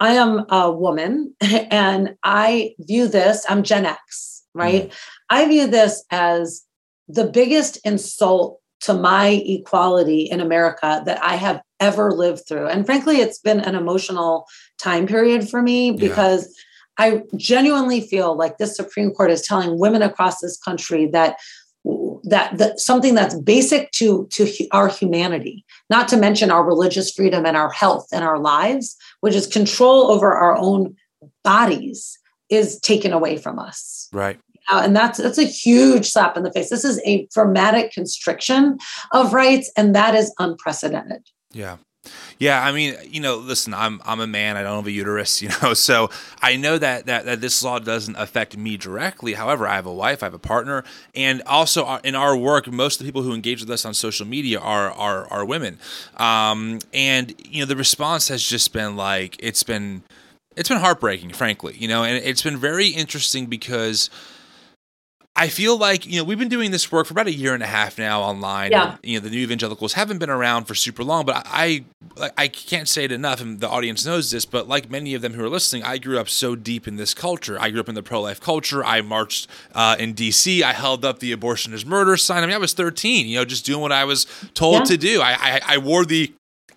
I am a woman and I view this, I'm Gen X. right? Mm. I view this as the biggest insult to my equality in America that I have ever lived through. And frankly, it's been an emotional time period for me because yeah. I genuinely feel like this Supreme Court is telling women across this country that that, that something that's basic to to our humanity not to mention our religious freedom and our health and our lives which is control over our own bodies is taken away from us right uh, and that's that's a huge slap in the face this is a dramatic constriction of rights and that is unprecedented yeah yeah, I mean, you know, listen, I'm I'm a man. I don't have a uterus, you know, so I know that that that this law doesn't affect me directly. However, I have a wife, I have a partner, and also uh, in our work, most of the people who engage with us on social media are are are women. Um, and you know, the response has just been like it's been it's been heartbreaking, frankly, you know, and it's been very interesting because I feel like you know we've been doing this work for about a year and a half now online. Yeah. And, you know the new evangelicals haven't been around for super long, but I I can't say it enough, and the audience knows this. But like many of them who are listening, I grew up so deep in this culture. I grew up in the pro life culture. I marched uh, in D.C. I held up the abortion is murder sign. I mean, I was 13. You know, just doing what I was told yeah. to do. I, I I wore the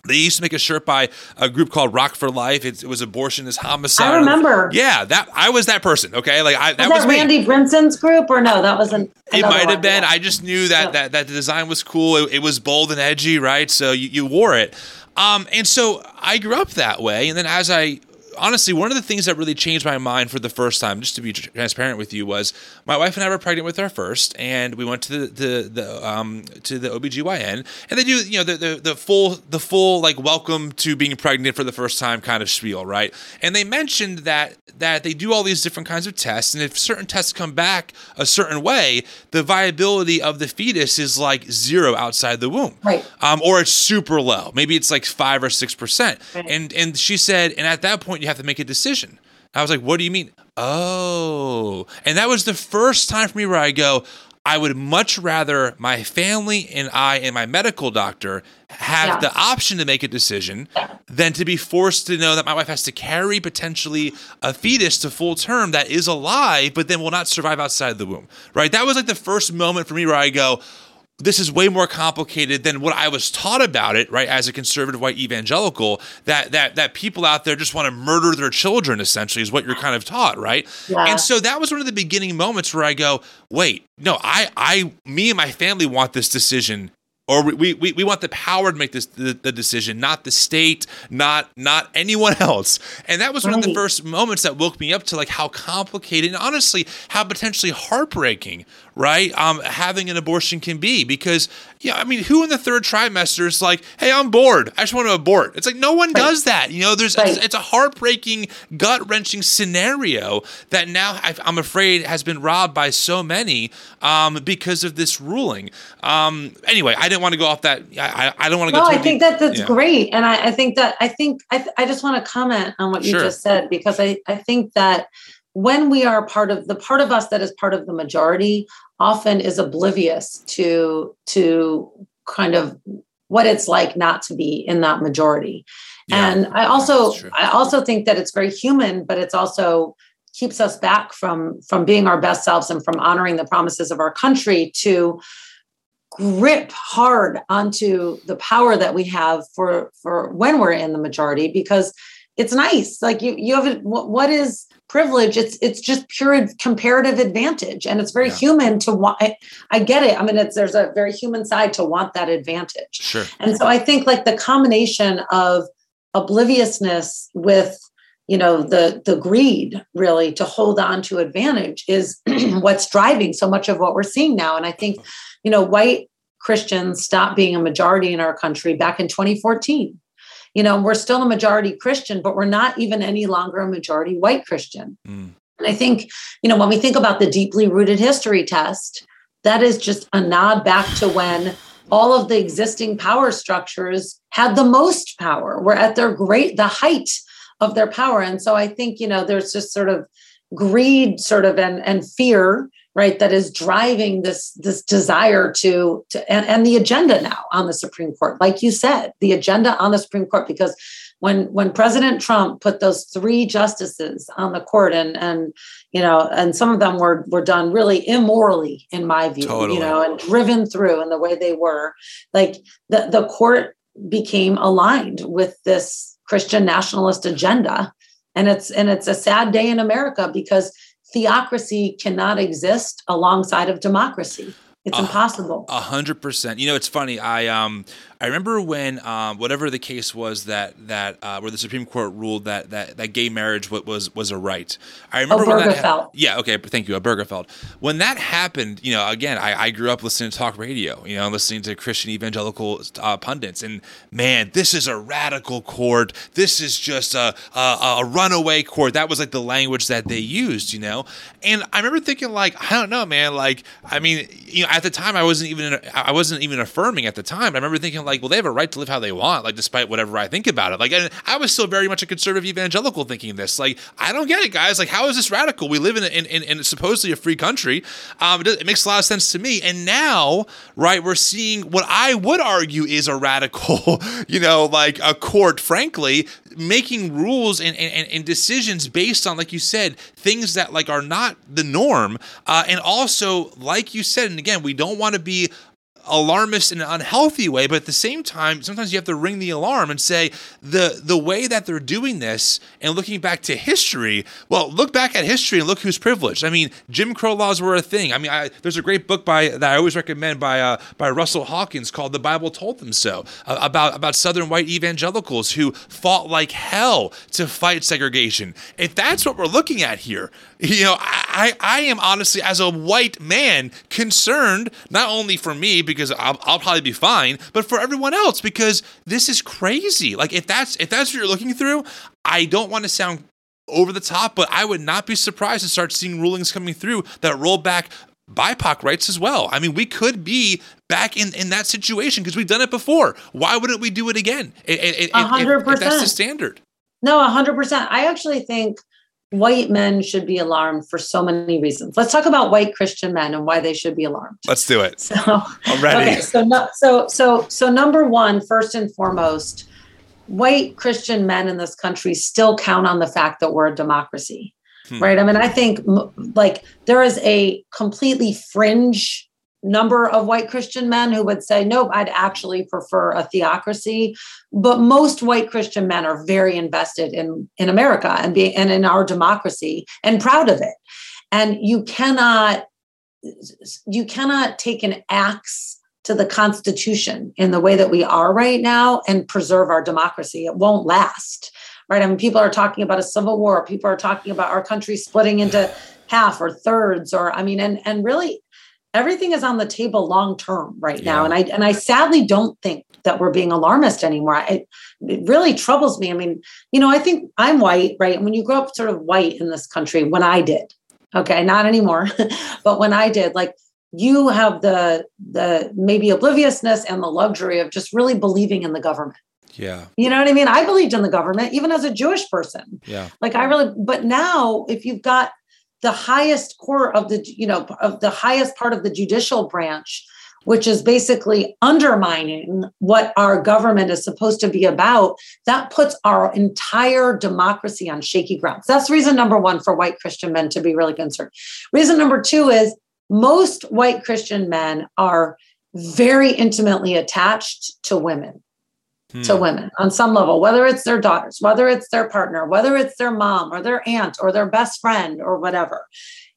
they used to make a shirt by a group called Rock for Life. It, it was abortion is homicide. I remember. Yeah, that I was that person. Okay, like I that was, that was Randy me. Brinson's group, or no? That wasn't. It might have been. Yeah. I just knew that yeah. that that the design was cool. It, it, was bold and edgy, right? So you, you wore it. Um, and so I grew up that way, and then as I honestly, one of the things that really changed my mind for the first time, just to be transparent with you, was my wife and I were pregnant with our first, and we went to the the, the um to the OBGYN, and they do you know the, the the full the full like welcome to being pregnant for the first time kind of spiel, right? And they mentioned that that they do all these different kinds of tests, and if certain tests come back a certain way, the viability of the fetus is like zero outside the womb, right? Um, or it's super low, maybe it's like five or six percent, right. and and she said, and at that point you have to make a decision. I was like, what do you mean? Oh. And that was the first time for me where I go, I would much rather my family and I and my medical doctor have yeah. the option to make a decision than to be forced to know that my wife has to carry potentially a fetus to full term that is alive, but then will not survive outside the womb. Right? That was like the first moment for me where I go, this is way more complicated than what I was taught about it, right? As a conservative white evangelical, that that that people out there just want to murder their children, essentially, is what you're kind of taught, right? Yeah. And so that was one of the beginning moments where I go, wait, no, I I me and my family want this decision or we, we, we want the power to make this the, the, decision not the state not not anyone else and that was right. one of the first moments that woke me up to like how complicated and honestly how potentially heartbreaking right um having an abortion can be because yeah i mean who in the third trimester is like hey i'm bored i just want to abort it's like no one right. does that you know there's right. it's, it's, a heartbreaking gut-wrenching scenario that now i'm afraid has been robbed by so many um because of this ruling um anyway i didn't want to go off that. I, I don't want to go. No, I think that that's yeah. great, and I, I, think that I think I, I just want to comment on what you sure. just said because I I think that when we are part of the part of us that is part of the majority often is oblivious to to kind of what it's like not to be in that majority. Yeah, and I also I also think that it's very human, but it's also keeps us back from from being our best selves and from honoring the promises of our country to grip hard onto the power that we have for for when we're in the majority because it's nice like you you have what, what is privilege it's it's just pure comparative advantage and it's very yeah. human to want I, I, get it i mean it's there's a very human side to want that advantage sure and so i think like the combination of obliviousness with you know the the greed really to hold on to advantage is what's driving so much of what we're seeing now and i think you know, white Christians stopped being a majority in our country back in 2014. You know, we're still a majority Christian, but we're not even any longer a majority white Christian. Mm. And I think, you know, when we think about the deeply rooted history test, that is just a nod back to when all of the existing power structures had the most power, were at their great, the height of their power. And so I think, you know, there's just sort of greed sort of and, and fear right that is driving this this desire to to and, and the agenda now on the supreme court like you said the agenda on the supreme court because when when President Trump put those three justices on the court and and you know and some of them were were done really immorally in my view totally. you know and driven through in the way they were like the the court became aligned with this Christian nationalist agenda and it's and it's a sad day in America because theocracy cannot exist alongside of democracy it's impossible. A hundred percent. You know, it's funny. I um I remember when um, whatever the case was that that uh, where the Supreme Court ruled that that, that gay marriage was was a right. I remember oh, when that ha- yeah okay thank you Obergefell. When that happened you know again I, I grew up listening to talk radio you know listening to Christian evangelical uh, pundits and man this is a radical court. This is just a, a a runaway court. That was like the language that they used you know? And I remember thinking like I don't know man like I mean you know at the time I wasn't even I wasn't even affirming at the time I remember thinking like, well, they have a right to live how they want, like despite whatever I think about it. Like, I was still very much a conservative evangelical thinking this. Like, I don't get it, guys. Like, how is this radical? We live in in, in, in supposedly a free country. Um, it, it, makes a lot of sense to me. And now, right, we're seeing what I would argue is a radical, you know, like a court, frankly, making rules and, and, and decisions based on, like you said, things that like are not the norm. Uh, and also, like you said, and again, we don't want to be alarmist in an unhealthy way, but at the same time, sometimes you have to ring the alarm and say the the way that they're doing this and looking back to history. Well, look back at history and look who's privileged. I mean, Jim Crow laws were a thing. I mean, I, there's a great book by that I always recommend by uh, by Russell Hawkins called "The Bible Told Them So" uh, about about Southern white evangelicals who fought like hell to fight segregation. If that's what we're looking at here, you know, I I am honestly as a white man concerned not only for me because I'll, I'll probably be fine, but for everyone else because this is crazy. Like if that's if that's what you're looking through, I don't want to sound over the top, but I would not be surprised to start seeing rulings coming through that roll back BIPOC rights as well. I mean, we could be back in, in that situation because we've done it before. Why wouldn't we do it again? A hundred percent. That's the standard. No, a hundred percent. I actually think white men should be alarmed for so many reasons. Let's talk about white Christian men and why they should be alarmed. Let's do it. So I'm ready. Okay, so no, so so so number one, first and foremost, white Christian men in this country still count on the fact that we're a democracy. Hmm. Right. I mean, I think like there is a completely fringe number of white Christian men who would say, nope, I'd actually prefer a theocracy. But most white Christian men are very invested in, in America and being and in our democracy and proud of it. And you cannot you cannot take an axe to the Constitution in the way that we are right now and preserve our democracy. It won't last. Right. I mean, people are talking about a civil war. People are talking about our country splitting into half or thirds, or I mean, and and really everything is on the table long term right yeah. now and i and i sadly don't think that we're being alarmist anymore I, it really troubles me i mean you know i think i'm white right and when you grow up sort of white in this country when i did okay not anymore but when i did like you have the the maybe obliviousness and the luxury of just really believing in the government yeah. You know what I mean? I believed in the government, even as a Jewish person. Yeah. Like I really, but now if you've got the highest core of the you know of the highest part of the judicial branch which is basically undermining what our government is supposed to be about that puts our entire democracy on shaky grounds. That's reason number 1 for white christian men to be really concerned. Reason number 2 is most white christian men are very intimately attached to women hmm. to women on some level, whether it's their daughters, whether it's their partner, whether it's their mom or their aunt or their best friend or whatever.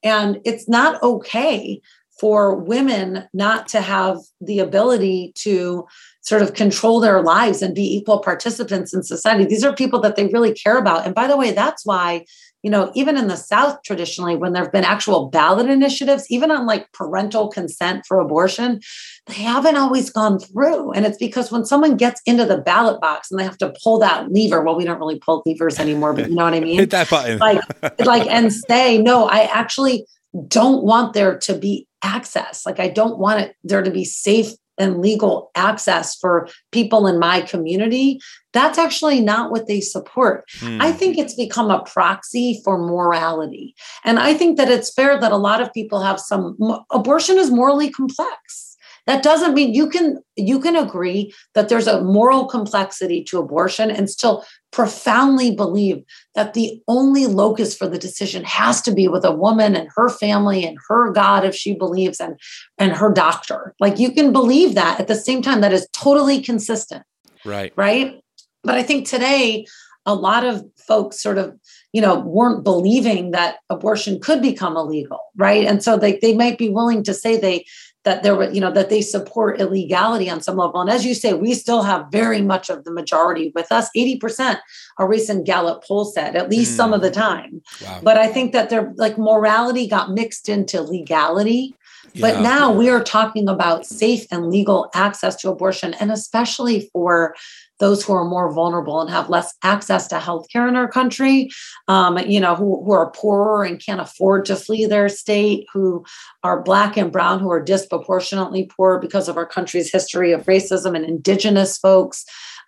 And it's not okay for women not to have the ability to sort of control their lives and be equal participants in society. These are people that they really care about. And by the way, that's why you know, even in the South traditionally, when there have been actual ballot initiatives, even on like parental consent for abortion, they haven't always gone through. And it's because when someone gets into the ballot box and they have to pull that lever, well, we don't really pull levers anymore, but you know what I mean? Hit that button. like, like, and say, no, I actually don't want there to be access. Like, I don't want it there to be safe and legal access for people in my community, that's actually not what they support. Hmm. I think it's become a proxy for morality. And I think that it's fair that a lot of people have some abortion is morally complex. That doesn't mean you can you can agree that there's a moral complexity to abortion and still profoundly believe that the only locus for the decision has to be with a woman and her family and her god if she believes and and her doctor. Like you can believe that. At the same time that is totally consistent. Right. Right? But i think today a lot of folks sort of you know weren't believing that abortion could become illegal right? And so they, they might be willing to say they that there were you know that they support illegality on some level and as you say we still have very much of the majority with us 80% a recent gallup poll said at least mm. some of the hmm. time wow. but i think that they're like morality got mixed into legality but yeah. now we are talking about safe and legal access to abortion and especially for those who are more vulnerable and have less access to healthcare in our country, um, you know, who, who are poorer and can't afford to flee their state, who are Black and Brown, who are disproportionately poor because of our country's history of racism, and Indigenous folks.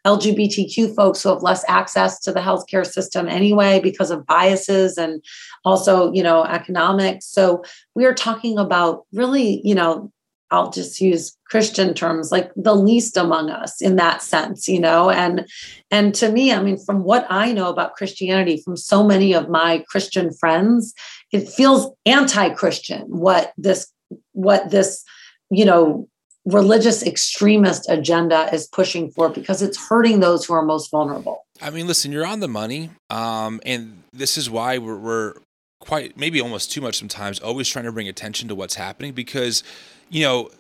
LGBTQ folks who have less access to the healthcare system anyway because of biases and also, you know, economics. So we are talking about really, you know, I'll just use Christian terms, like the least among us in that sense, you know. And and to me, I mean, from what I know about Christianity, from so many of my Christian friends, it feels anti-Christian what this what this, you know, religious extremist agenda is pushing for because it's hurting those who are most vulnerable. I mean, listen, you're on the money, um, and this is why we're, we're quite maybe almost too much sometimes always trying to bring attention to what's happening because you know,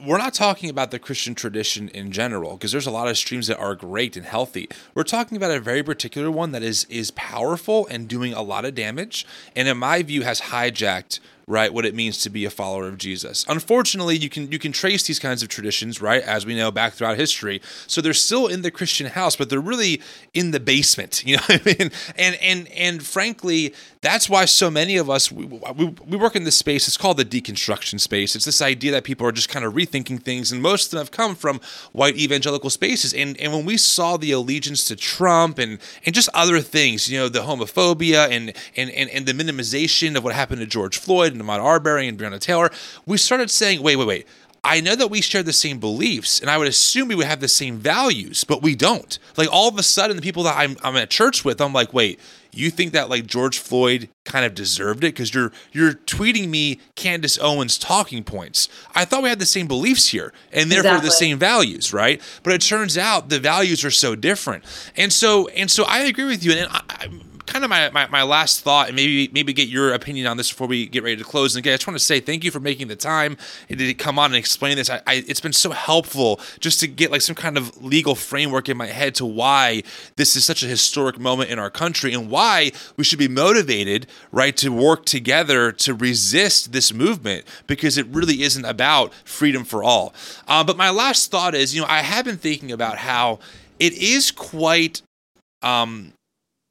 we're not talking about the Christian tradition in general because there's a lot of streams that are great and healthy. We're talking about a very particular one that is is powerful and doing a lot of damage and in my view has hijacked right what it means to be a follower of Jesus. Unfortunately, you can you can trace these kinds of traditions, right, as we know back throughout history. So they're still in the Christian house, but they're really in the basement, you know what I mean? And and and frankly, that's why so many of us we, we, we work in this space. It's called the deconstruction space. It's this idea that people are just kind of rethinking things, and most of them have come from white evangelical spaces. And and when we saw the allegiance to Trump and and just other things, you know, the homophobia and and and, and the minimization of what happened to George Floyd and Ahmaud Arbery and Breonna Taylor, we started saying, wait, wait, wait. I know that we share the same beliefs, and I would assume we would have the same values, but we don't. Like all of a sudden, the people that I'm, I'm at church with, I'm like, wait, you think that like George Floyd kind of deserved it because you're you're tweeting me Candace Owens talking points. I thought we had the same beliefs here and therefore exactly. the same values, right? But it turns out the values are so different, and so and so I agree with you. And I, I kind of my, my, my, last thought, and maybe maybe get your opinion on this before we get ready to close. And again, I just want to say thank you for making the time to come on and explain this. I, I, it's been so helpful just to get like some kind of legal framework in my head to why this is such a historic moment in our country and why we should be motivated, right, to work together to resist this movement because it really isn't about freedom for all. Uh, but my last thought is, you know, I have been thinking about how it is quite um,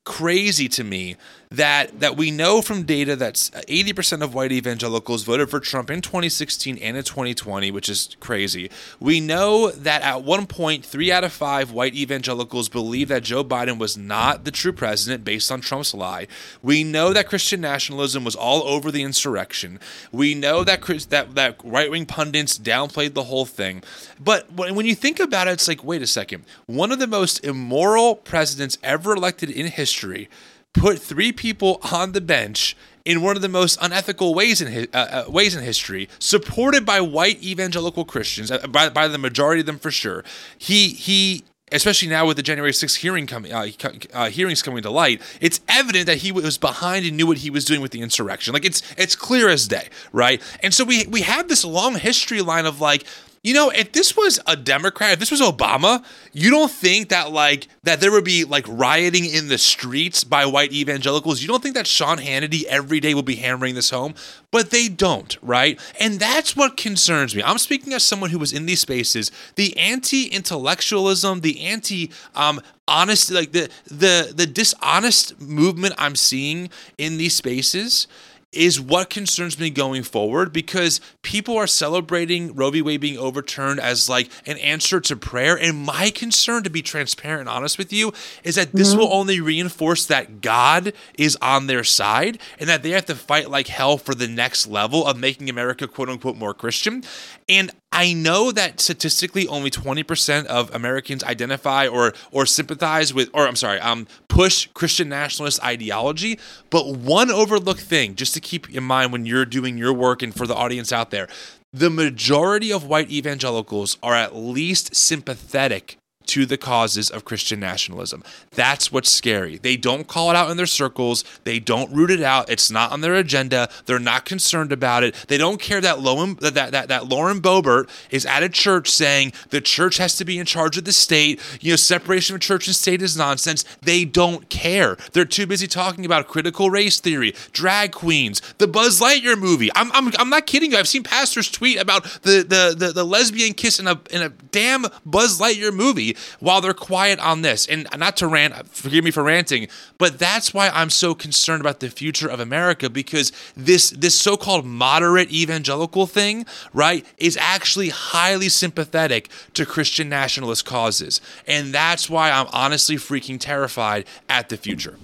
crazy to me that that we know from data that 80% uh, of white evangelicals voted for Trump in 2016 and in 2020, which is crazy. We know that at one point 3 out of 5 white evangelicals believe that Joe Biden was not the true president based on Trump's lie. We know that Christian nationalism was all over the insurrection. We know that that that right-wing pundits downplayed the whole thing. But when you think about it it's like wait a second. One of the most immoral presidents ever elected in history put three people on the bench in one of the most unethical ways in uh, uh, ways in history, supported by white evangelical Christians, uh, by, by the majority of them for sure. He he especially now with the January 6th hearing coming, uh, uh, hearings coming to light, it's evident that he was behind and knew what he was doing with the insurrection. Like it's it's clear as day, right? And so we we have this long history line of like you know, if this was a Democrat, if this was Obama, you don't think that like that there would be like rioting in the streets by white evangelicals. You don't think that Sean Hannity every day will be hammering this home, but they don't, right? And that's what concerns me. I'm speaking as someone who was in these spaces. The anti-intellectualism, the anti um honest like the the the dishonest movement I'm seeing in these spaces is what concerns me going forward because people are celebrating Roe v. Wade being overturned as like an answer to prayer. And my concern, to be transparent and honest with you, is that this mm-hmm. will only reinforce that God is on their side and that they have to fight like hell for the next level of making America quote unquote more Christian. And I know that statistically only 20% of Americans identify or or sympathize with or I'm sorry, um push Christian nationalist ideology, but one overlooked thing just to keep in mind when you're doing your work and for the audience out there, the majority of white evangelicals are at least sympathetic to the causes of Christian nationalism. That's what's scary. They don't call it out in their circles. They don't root it out. It's not on their agenda. They're not concerned about it. They don't care that Lauren, that, that, that Lauren Boebert is at a church saying the church has to be in charge of the state. You know, separation of church and state is nonsense. They don't care. They're too busy talking about critical race theory, drag queens, the Buzz Lightyear movie. I'm, I'm, I'm not kidding you. I've seen pastors tweet about the, the, the, the lesbian kiss in a, in a damn Buzz Lightyear movie while they're quiet on this. And not to rant, forgive me for ranting, but that's why I'm so concerned about the future of America because this this so-called moderate evangelical thing, right, is actually highly sympathetic to Christian nationalist causes. And that's why I'm honestly freaking terrified at the future.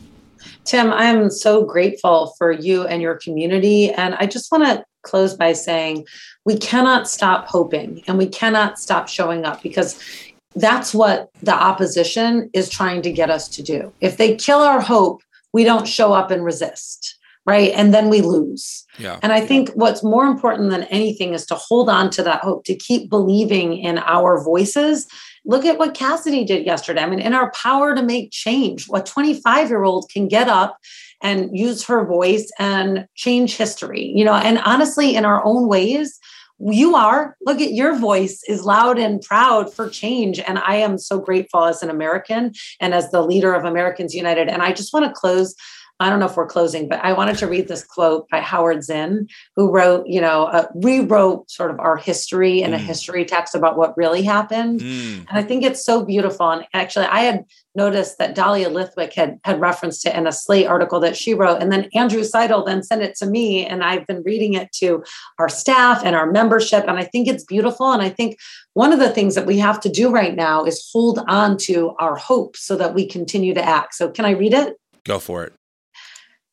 Tim, I'm so grateful for you and your community. And I just want to close by saying we cannot stop hoping and we cannot stop showing up because that's what the opposition is trying to get us to do. If they kill our hope, we don't show up and resist, right? And then we lose. Yeah. And I think what's more important than anything is to hold on to that hope, to keep believing in our voices. Look at what Cassidy did yesterday. I mean, in our power to make change, what 25 year old can get up and use her voice and change history, you know, and honestly, in our own ways, you are. Look at your voice is loud and proud for change. And i am so grateful as an american and as the leader of americans united. And i just want to close I don't know if we're closing, but I wanted to read this quote by Howard Zinn, who wrote, you know, uh, rewrote sort of our history and mm. a history text about what really happened. Mm. And I think it's so beautiful. And actually, I had noticed that Dahlia Lithwick had had referenced it in a Slate article that she wrote, and then Andrew Seidel then sent it to me, and I've been reading it to our staff and our membership, and I think it's beautiful. And I think one of the things that we have to do right now is hold on to our hope so that we continue to act. So, can I read it? Go for it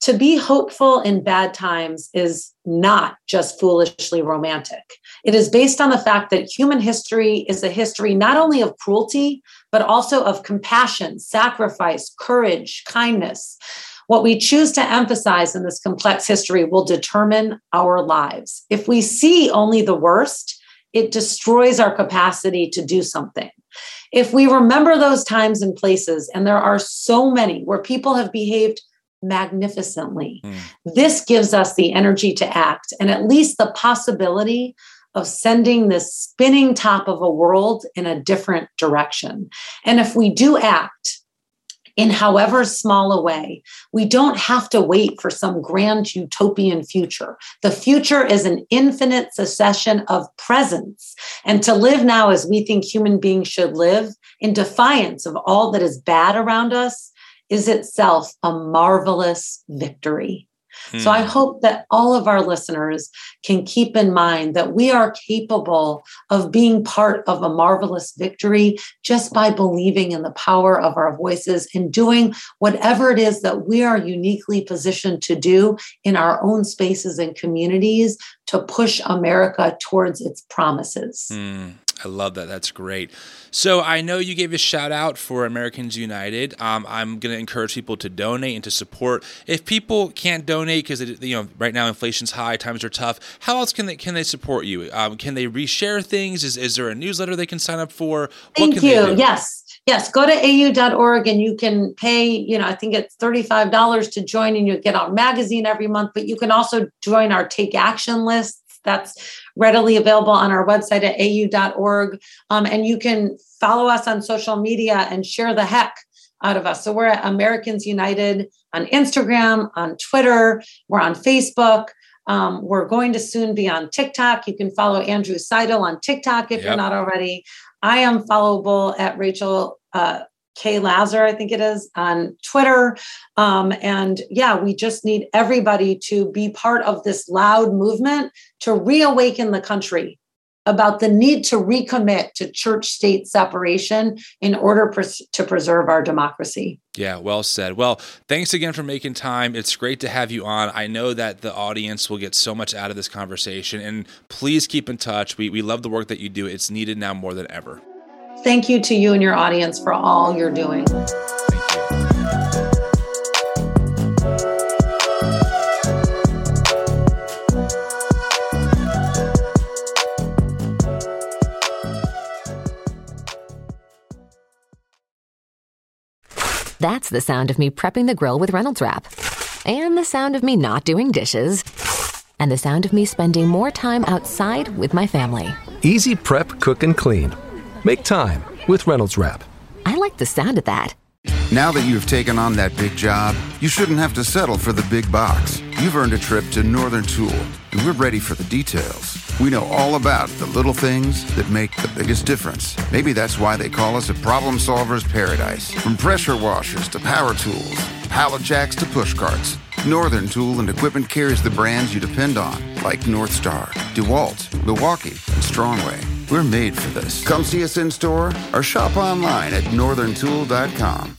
to be hopeful in bad times is not just foolishly romantic. It is based on the fact that human history is a history not only of cruelty, but also of compassion, sacrifice, courage, kindness. What we choose to emphasize in this complex history will determine our lives. If we see only the worst, it destroys our capacity to do something. If we remember those times and places, and there are so many where people have behaved magnificently. Mm. This gives us the energy to act and at least the possibility of sending this spinning top of a world in a different direction. And if we do act, in however small a way. We don't have to wait for some grand utopian future. The future is an infinite succession of presents. And to live now as we think human beings should live, in defiance of all that is bad around us, is itself a marvelous victory. So I hmm. hope that all of our listeners can keep in mind that we are capable of being part of a marvelous victory just by believing in the power of our voices and doing whatever it is that we are uniquely positioned to do in our own spaces and communities to push America towards its promises. Mm. I love that. That's great. So I know you gave a shout out for Americans United. Um, I'm going to encourage people to donate and to support. If people can't donate because you know right now inflation's high, times are tough. How else can they can they support you? Um, can they reshare things? Is is there a newsletter they can sign up for? Thank you. Yes. Yes, go to au.org and you can pay, you know, I think it's $35 to join and you get our magazine every month, but you can also join our take action list that's readily available on our website at au.org. Um, and you can follow us on social media and share the heck out of us. So we're at Americans United on Instagram, on Twitter, we're on Facebook. Um, we're going to soon be on TikTok. You can follow Andrew Seidel on TikTok if yep. you're not already. I am followable at Rachel uh, Kay Laser, I think it is, on Twitter. Um, and yeah, we just need everybody to be part of this loud movement to reawaken the country about the need to recommit to church state separation in order pres- to preserve our democracy. Yeah, well said. Well, thanks again for making time. It's great to have you on. I know that the audience will get so much out of this conversation, and please keep in touch. We, we love the work that you do, it's needed now more than ever. Thank you to you and your audience for all you're doing. That's the sound of me prepping the grill with Reynolds Wrap. And the sound of me not doing dishes. And the sound of me spending more time outside with my family. Easy prep, cook, and clean. Make time with Reynolds Wrap. I like the sound of that. Now that you've taken on that big job, you shouldn't have to settle for the big box. You've earned a trip to Northern Tool, and we're ready for the details. We know all about the little things that make the biggest difference. Maybe that's why they call us a problem solver's paradise. From pressure washers to power tools, pallet jacks to push carts. Northern Tool and Equipment carries the brands you depend on, like Northstar, DeWalt, Milwaukee, and Strongway. We're made for this. Come see us in store or shop online at northerntool.com.